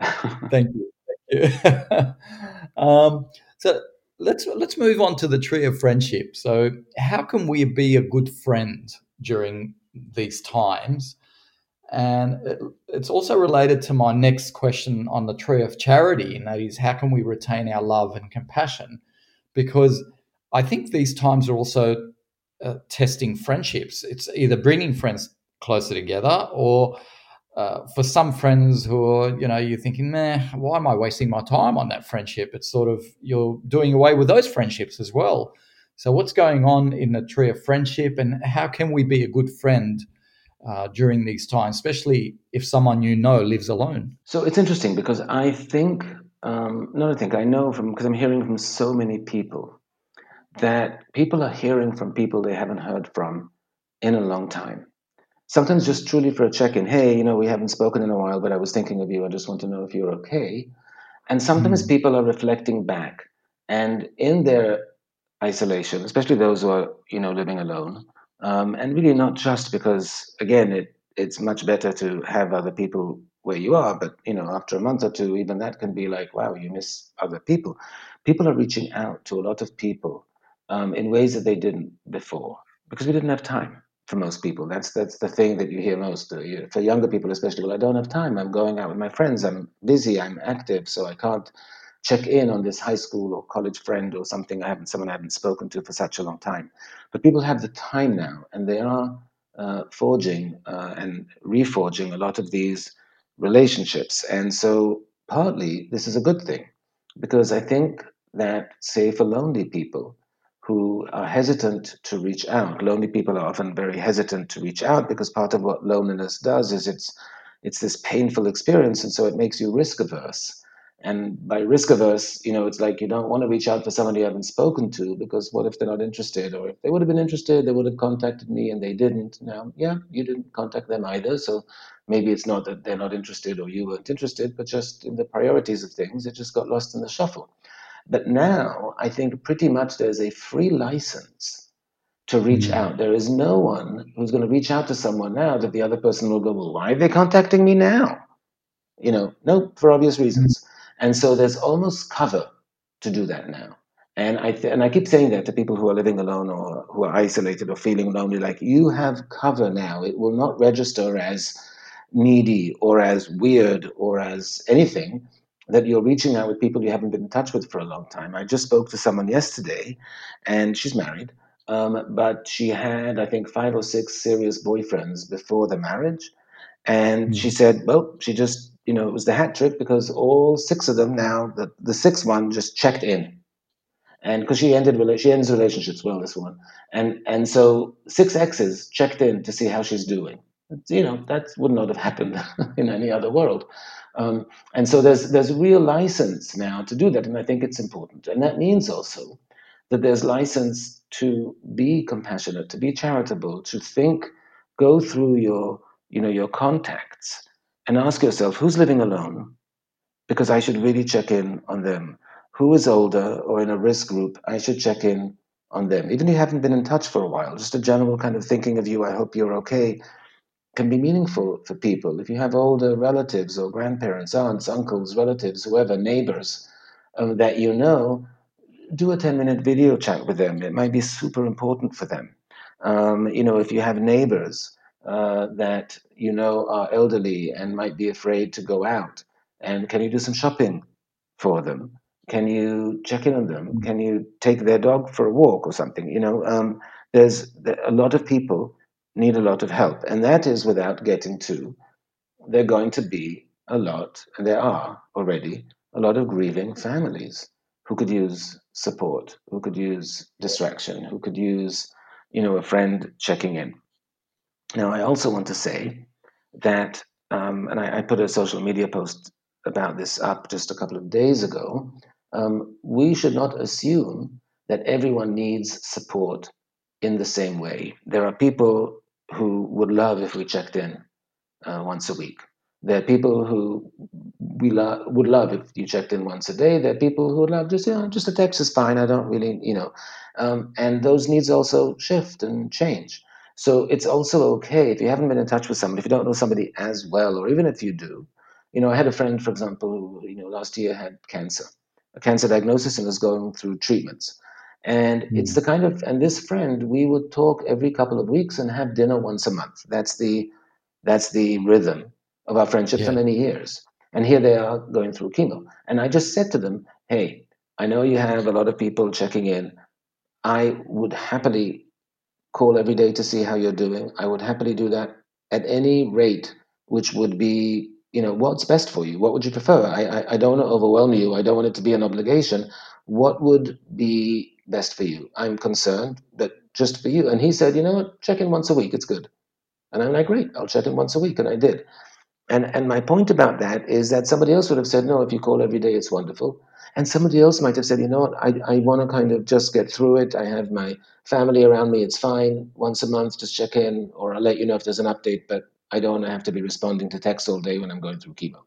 Thank you. Thank you. um, so let's let's move on to the tree of friendship. So, how can we be a good friend during these times? And it, it's also related to my next question on the tree of charity, and that is, how can we retain our love and compassion? Because I think these times are also uh, testing friendships. It's either bringing friends closer together, or uh, for some friends who are, you know, you're thinking, man, why am I wasting my time on that friendship? It's sort of you're doing away with those friendships as well. So, what's going on in the tree of friendship, and how can we be a good friend uh, during these times, especially if someone you know lives alone? So, it's interesting because I think, um, not I think, I know from because I'm hearing from so many people that people are hearing from people they haven't heard from in a long time. Sometimes just truly for a check in, hey, you know, we haven't spoken in a while, but I was thinking of you. I just want to know if you're okay. And sometimes mm. people are reflecting back and in their isolation, especially those who are you know living alone, um, and really not just because again it it's much better to have other people where you are, but you know after a month or two, even that can be like wow, you miss other people. People are reaching out to a lot of people um, in ways that they didn't before because we didn't have time for most people. That's that's the thing that you hear most uh, for younger people, especially. Well, I don't have time. I'm going out with my friends. I'm busy. I'm active, so I can't check in on this high school or college friend or something I haven't someone I haven't spoken to for such a long time. But people have the time now, and they are uh, forging uh, and reforging a lot of these relationships. And so, partly this is a good thing because I think that, say, for lonely people who are hesitant to reach out, lonely people are often very hesitant to reach out because part of what loneliness does is it's it's this painful experience, and so it makes you risk averse. And by risk averse, you know, it's like you don't want to reach out for someone you haven't spoken to because what if they're not interested? Or if they would have been interested, they would have contacted me and they didn't. Now, yeah, you didn't contact them either. So maybe it's not that they're not interested or you weren't interested, but just in the priorities of things, it just got lost in the shuffle. But now I think pretty much there's a free license to reach mm-hmm. out. There is no one who's going to reach out to someone now that the other person will go, well, why are they contacting me now? You know, no, for obvious reasons. Mm-hmm. And so there's almost cover to do that now. And I th- and I keep saying that to people who are living alone or who are isolated or feeling lonely. Like you have cover now. It will not register as needy or as weird or as anything that you're reaching out with people you haven't been in touch with for a long time. I just spoke to someone yesterday, and she's married, um, but she had I think five or six serious boyfriends before the marriage, and mm. she said, well, she just you know, it was the hat trick because all six of them now, the, the sixth one just checked in. And because she ended she ends relationships well, this one, and and so six exes checked in to see how she's doing. You know that would not have happened in any other world, um, and so there's there's real license now to do that, and I think it's important. And that means also that there's license to be compassionate, to be charitable, to think, go through your you know your contacts and ask yourself who's living alone? Because I should really check in on them. Who is older or in a risk group? I should check in on them. Even if you haven't been in touch for a while, just a general kind of thinking of you, I hope you're okay, can be meaningful for people. If you have older relatives or grandparents, aunts, uncles, relatives, whoever, neighbors um, that you know, do a 10 minute video chat with them. It might be super important for them. Um, you know, if you have neighbors uh, that you know are elderly and might be afraid to go out? And can you do some shopping for them? Can you check in on them? Can you take their dog for a walk or something? You know, um, there's a lot of people need a lot of help, and that is without getting to. There are going to be a lot, and there are already a lot of grieving families who could use support, who could use distraction, who could use, you know, a friend checking in. Now, I also want to say that, um, and I, I, put a social media post about this up just a couple of days ago. Um, we should not assume that everyone needs support in the same way. There are people who would love if we checked in uh, once a week. There are people who we lo- would love if you checked in once a day. There are people who would love just you know, just a text is fine. I don't really you know, um, and those needs also shift and change. So it's also okay if you haven't been in touch with somebody, if you don't know somebody as well, or even if you do. You know, I had a friend, for example, who, you know, last year had cancer, a cancer diagnosis, and was going through treatments. And mm. it's the kind of, and this friend, we would talk every couple of weeks and have dinner once a month. That's the, that's the rhythm of our friendship yeah. for many years. And here they are going through chemo. And I just said to them, hey, I know you have a lot of people checking in. I would happily call every day to see how you're doing. I would happily do that at any rate which would be you know what's best for you what would you prefer I, I, I don't want to overwhelm you i don't want it to be an obligation what would be best for you. I'm concerned that just for you. And he said you know what? Check in once a week. It's good. And i'm like great. I'll check in once a week. And i did. And and my point about that is that somebody else would have said no if you call every day it's wonderful. And somebody else might have said you know what? I, I want to kind of just get through it. I have my family around me. It's fine. Once a month just check in or i'll let you know if there's an update but I don't have to be responding to texts all day when I'm going through chemo,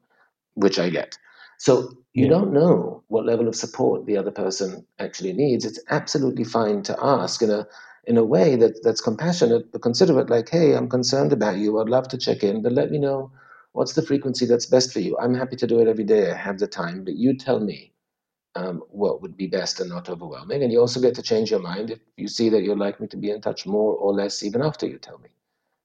which I get. So you yeah. don't know what level of support the other person actually needs. It's absolutely fine to ask in a in a way that, that's compassionate but considerate, like, hey, I'm concerned about you. I'd love to check in, but let me know what's the frequency that's best for you. I'm happy to do it every day. I have the time, but you tell me um, what would be best and not overwhelming. And you also get to change your mind if you see that you'd like me to be in touch more or less even after you tell me.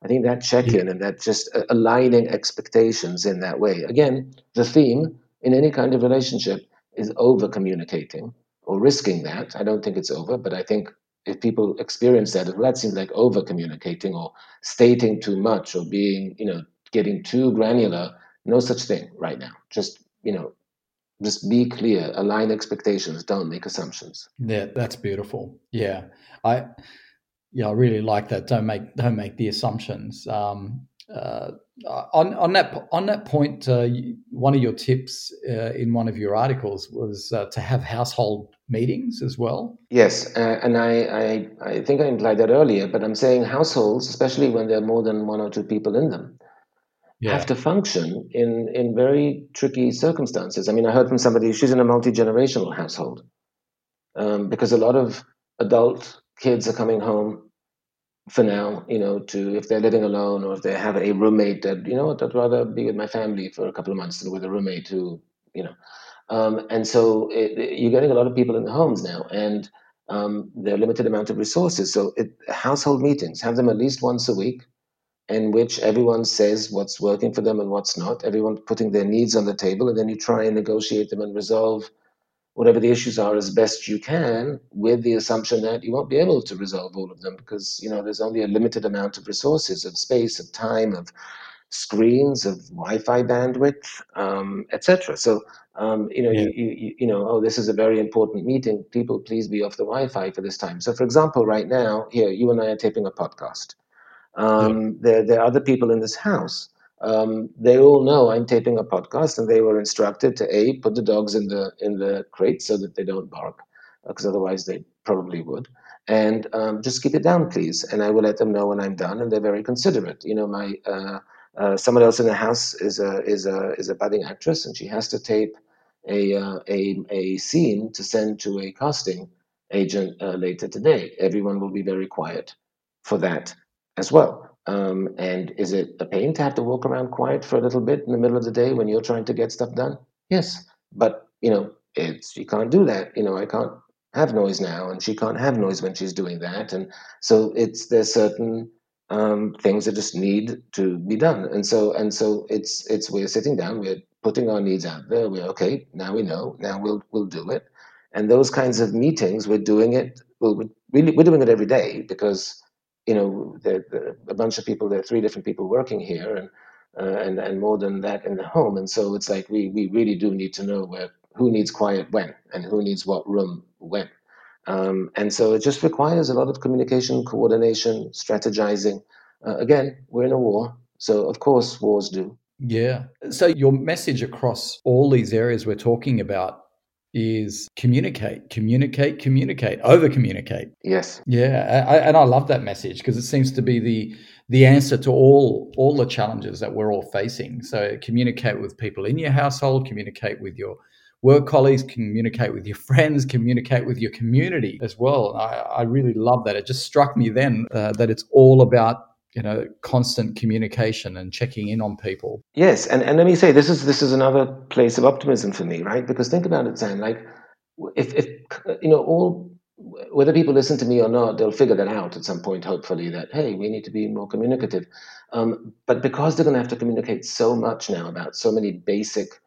I think that check in yeah. and that just aligning expectations in that way. Again, the theme in any kind of relationship is over communicating or risking that. I don't think it's over, but I think if people experience that, well, that seems like over communicating or stating too much or being, you know, getting too granular. No such thing right now. Just, you know, just be clear, align expectations, don't make assumptions. Yeah, that's beautiful. Yeah. I yeah, I really like that. Don't make don't make the assumptions. Um, uh, on on that on that point, uh, one of your tips uh, in one of your articles was uh, to have household meetings as well. Yes, uh, and I, I I think I implied that earlier, but I'm saying households, especially when there are more than one or two people in them, yeah. have to function in in very tricky circumstances. I mean, I heard from somebody she's in a multi generational household um, because a lot of adult kids are coming home for now, you know, to if they're living alone or if they have a roommate that, you know what, I'd rather be with my family for a couple of months than with a roommate who, you know. Um, and so it, it, you're getting a lot of people in the homes now, and um, they're limited amount of resources. So it, household meetings, have them at least once a week, in which everyone says what's working for them and what's not. Everyone putting their needs on the table, and then you try and negotiate them and resolve whatever the issues are as best you can with the assumption that you won't be able to resolve all of them because you know there's only a limited amount of resources of space of time of screens of wi-fi bandwidth um, etc so um, you know yeah. you, you, you know oh this is a very important meeting. People please be off the wi-fi for this time. So for example right now here you and i are taping a podcast. Um, yeah. there, there are other people in this house um, they all know I'm taping a podcast, and they were instructed to a put the dogs in the in the crate so that they don't bark, because uh, otherwise they probably would, and um, just keep it down, please. And I will let them know when I'm done, and they're very considerate. You know, my uh, uh, someone else in the house is a is a is a budding actress, and she has to tape a uh, a a scene to send to a casting agent uh, later today. Everyone will be very quiet for that as well. Um, and is it a pain to have to walk around quiet for a little bit in the middle of the day when you're trying to get stuff done? Yes, but you know, it's you can't do that. You know, I can't have noise now, and she can't have noise when she's doing that, and so it's there's certain um, things that just need to be done, and so and so it's it's we're sitting down, we're putting our needs out there. We're okay. Now we know. Now we'll we'll do it, and those kinds of meetings, we're doing it. We're really we're doing it every day because you know, a bunch of people. There are three different people working here, and uh, and and more than that in the home. And so it's like we we really do need to know where who needs quiet when and who needs what room when. Um, and so it just requires a lot of communication, coordination, strategizing. Uh, again, we're in a war, so of course wars do. Yeah. So your message across all these areas we're talking about is communicate, communicate, communicate, over communicate. Yes. Yeah, I, and I love that message because it seems to be the the answer to all all the challenges that we're all facing. So communicate with people in your household, communicate with your work colleagues, communicate with your friends, communicate with your community as well. I, I really love that. It just struck me then uh, that it's all about you know constant communication and checking in on people. Yes and, and let me say this is this is another place of optimism for me right? Because think about it sam like if if you know all whether people listen to me or not they'll figure that out at some point hopefully that hey we need to be more communicative. Um, but because they're going to have to communicate so much now about so many basic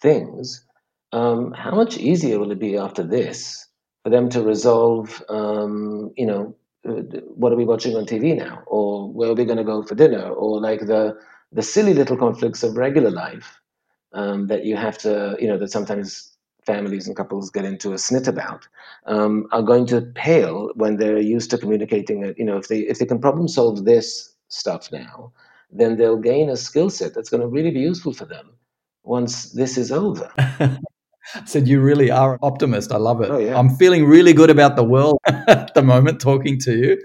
things um, how much easier will it be after this for them to resolve um, you know what are we watching on TV now, or where are we going to go for dinner, or like the the silly little conflicts of regular life um, that you have to, you know, that sometimes families and couples get into a snit about um, are going to pale when they're used to communicating it. You know, if they if they can problem solve this stuff now, then they'll gain a skill set that's going to really be useful for them once this is over. Said you really are an optimist. I love it. Oh, yeah. I'm feeling really good about the world at the moment talking to you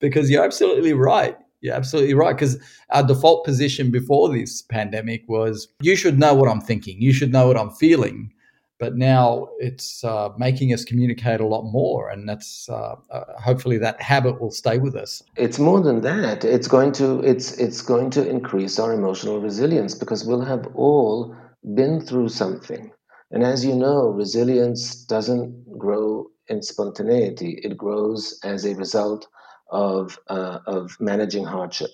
because you're absolutely right. You're absolutely right. Because our default position before this pandemic was you should know what I'm thinking, you should know what I'm feeling. But now it's uh, making us communicate a lot more, and that's uh, uh, hopefully that habit will stay with us. It's more than that. It's going to it's it's going to increase our emotional resilience because we'll have all been through something. And as you know, resilience doesn't grow in spontaneity. It grows as a result of uh, of managing hardship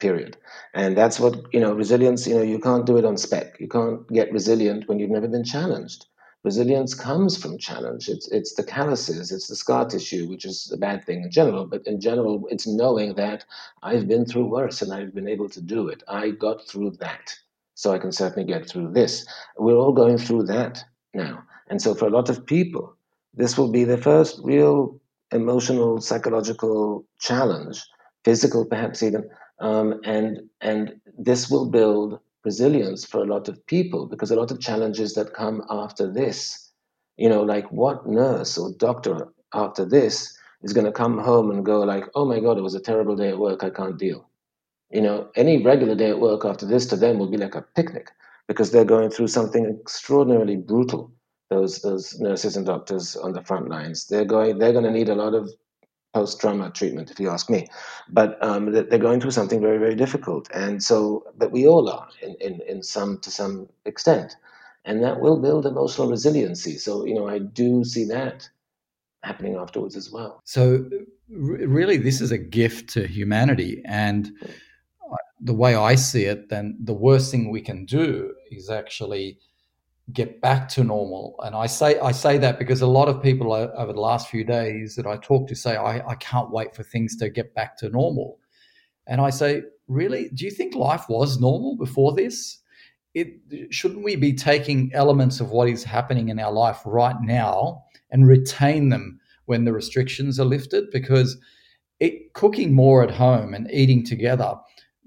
period. And that's what you know resilience you know you can't do it on spec. You can't get resilient when you've never been challenged. Resilience comes from challenge. It's it's the calluses it's the scar tissue which is a bad thing in general but in general it's knowing that i've been through worse and i've been able to do it. I got through that so i can certainly get through this. We're all going through that now. And so for a lot of people this will be the first real emotional, psychological challenge, physical perhaps even, um, and and this will build resilience for a lot of people because a lot of challenges that come after this, you know, like what nurse or doctor after this is going to come home and go like, oh my god, it was a terrible day at work, I can't deal. You know, any regular day at work after this to them will be like a picnic because they're going through something extraordinarily brutal those those nurses and doctors on the front lines. They're going they're going to need a lot of post trauma treatment, if you ask me. But um, they're going through something very very difficult, and so but we all are in, in in some to some extent, and that will build emotional resiliency. So you know I do see that happening afterwards as well. So really, this is a gift to humanity, and the way I see it, then the worst thing we can do is actually get back to normal. And I say I say that because a lot of people over the last few days that I talk to say I, I can't wait for things to get back to normal. And I say, really, do you think life was normal before this? It shouldn't we be taking elements of what is happening in our life right now and retain them when the restrictions are lifted? Because it, cooking more at home and eating together,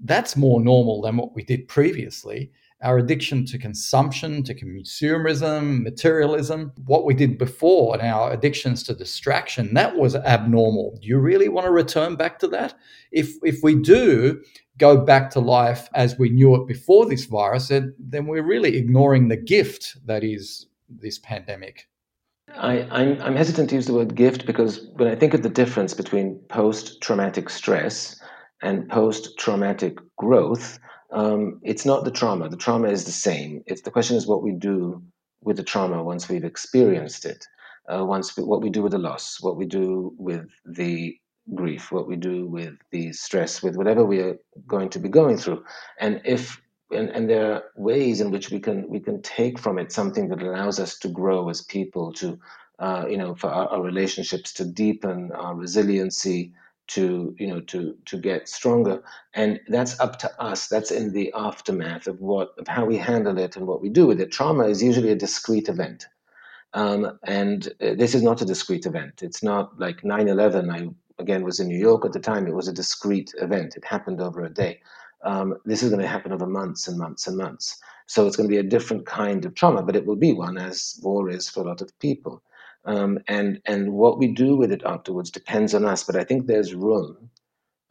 that's more normal than what we did previously our addiction to consumption, to consumerism, materialism, what we did before, and our addictions to distraction, that was abnormal. Do you really want to return back to that? If if we do go back to life as we knew it before this virus, then, we're really ignoring the gift that is this pandemic. I, I'm, I'm hesitant to use the word gift because when I think of the difference between post traumatic stress and post traumatic growth, um, it's not the trauma. The trauma is the same. It's the question is what we do with the trauma once we've experienced it. Uh, once we, what we do with the loss, what we do with the grief, what we do with the stress, with whatever we are going to be going through, and if and, and there are ways in which we can we can take from it something that allows us to grow as people, to uh, you know, for our, our relationships to deepen our resiliency, to you know to to get stronger. And that's up to us. That's in the aftermath of what of how we handle it and what we do with it. Trauma is usually a discrete event. Um, and uh, this is not a discrete event. It's not like 9-11 i again was in new york at the time. It was a discrete event. It happened over a day. Um, this is going to happen over months and months and months. So it's going to be a different kind of trauma but it will be one as war is for a lot of people um, and and what we do with it afterwards depends on us. But I think there's room,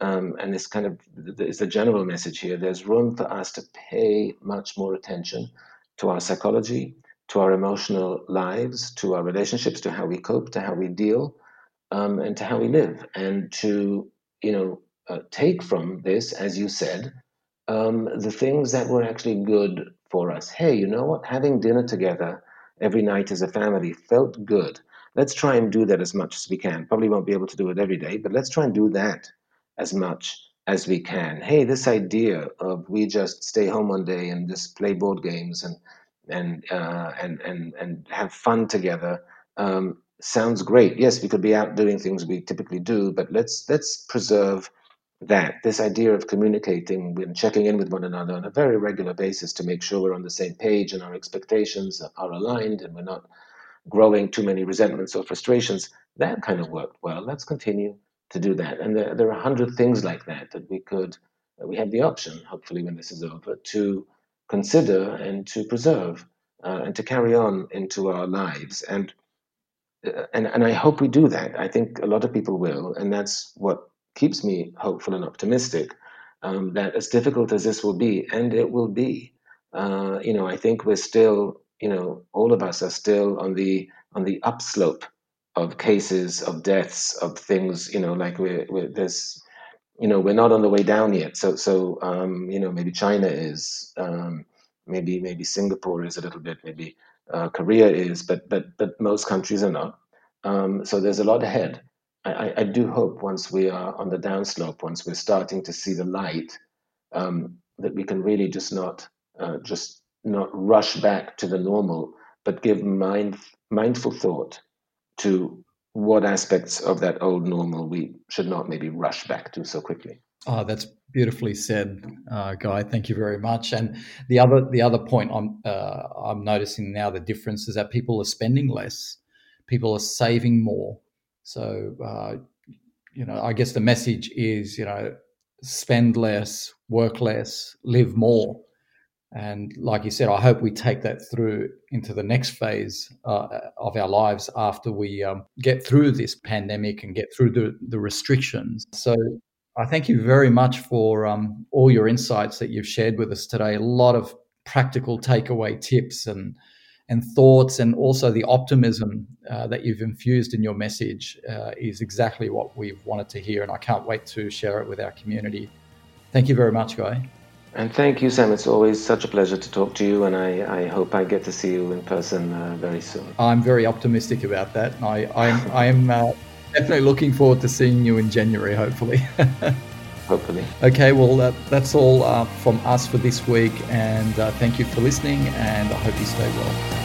um, and it's kind of it's the general message here. There's room for us to pay much more attention to our psychology, to our emotional lives, to our relationships, to how we cope, to how we deal, um, and to how we live, and to you know uh, take from this, as you said, um, the things that were actually good for us. Hey, you know what? Having dinner together every night as a family felt good. Let's try and do that as much as we can. Probably won't be able to do it every day, but let's try and do that as much as we can. Hey, this idea of we just stay home one day and just play board games and and uh, and and and have fun together um, sounds great. Yes, we could be out doing things we typically do, but let's let's preserve that this idea of communicating and checking in with one another on a very regular basis to make sure we're on the same page and our expectations are aligned and we're not growing too many resentments or frustrations that kind of worked well. Let's continue to do that. And there, there are a hundred things like that that we could that we have the option hopefully when this is over to consider and to preserve uh, and to carry on into our lives. And uh, and and I hope we do that. I think a lot of people will, and that's what keeps me hopeful and optimistic um, that as difficult as this will be, and it will be, uh, you know, I think we're still, you know, all of us are still on the on the upslope of cases, of deaths, of things, you know, like we're, we're there's, you know, we're not on the way down yet. So so um, you know, maybe China is, um, maybe maybe Singapore is a little bit, maybe uh, Korea is, but but but most countries are not. Um, so there's a lot ahead. I, I, do hope once we are on the downslope, once we're starting to see the light, um, that we can really just not uh, just not rush back to the normal, but give mind, mindful thought to what aspects of that old normal we should not maybe rush back to so quickly. Oh, that's beautifully said, uh, Guy. Thank you very much. And the other the other point I'm uh, I'm noticing now the difference is that people are spending less, people are saving more, so, uh, you know, I guess the message is, you know, spend less, work less, live more. And like you said, I hope we take that through into the next phase uh, of our lives after we um, get through this pandemic and get through the, the restrictions. So I thank you very much for um, all your insights that you've shared with us today. A lot of practical takeaway tips and and thoughts and also the optimism uh, that you've infused in your message uh, is exactly what we've wanted to hear and i can't wait to share it with our community. Thank you very much guy. And thank you sam. It's always such a pleasure to talk to you and i, I hope i get to see you in person uh, very soon. I'm very optimistic about that i, i'm, I'm uh, definitely looking forward to seeing you in january hopefully hopefully. Okay, well, uh, that's all uh, from us for this week, and uh, thank you for listening, and I hope you stay well.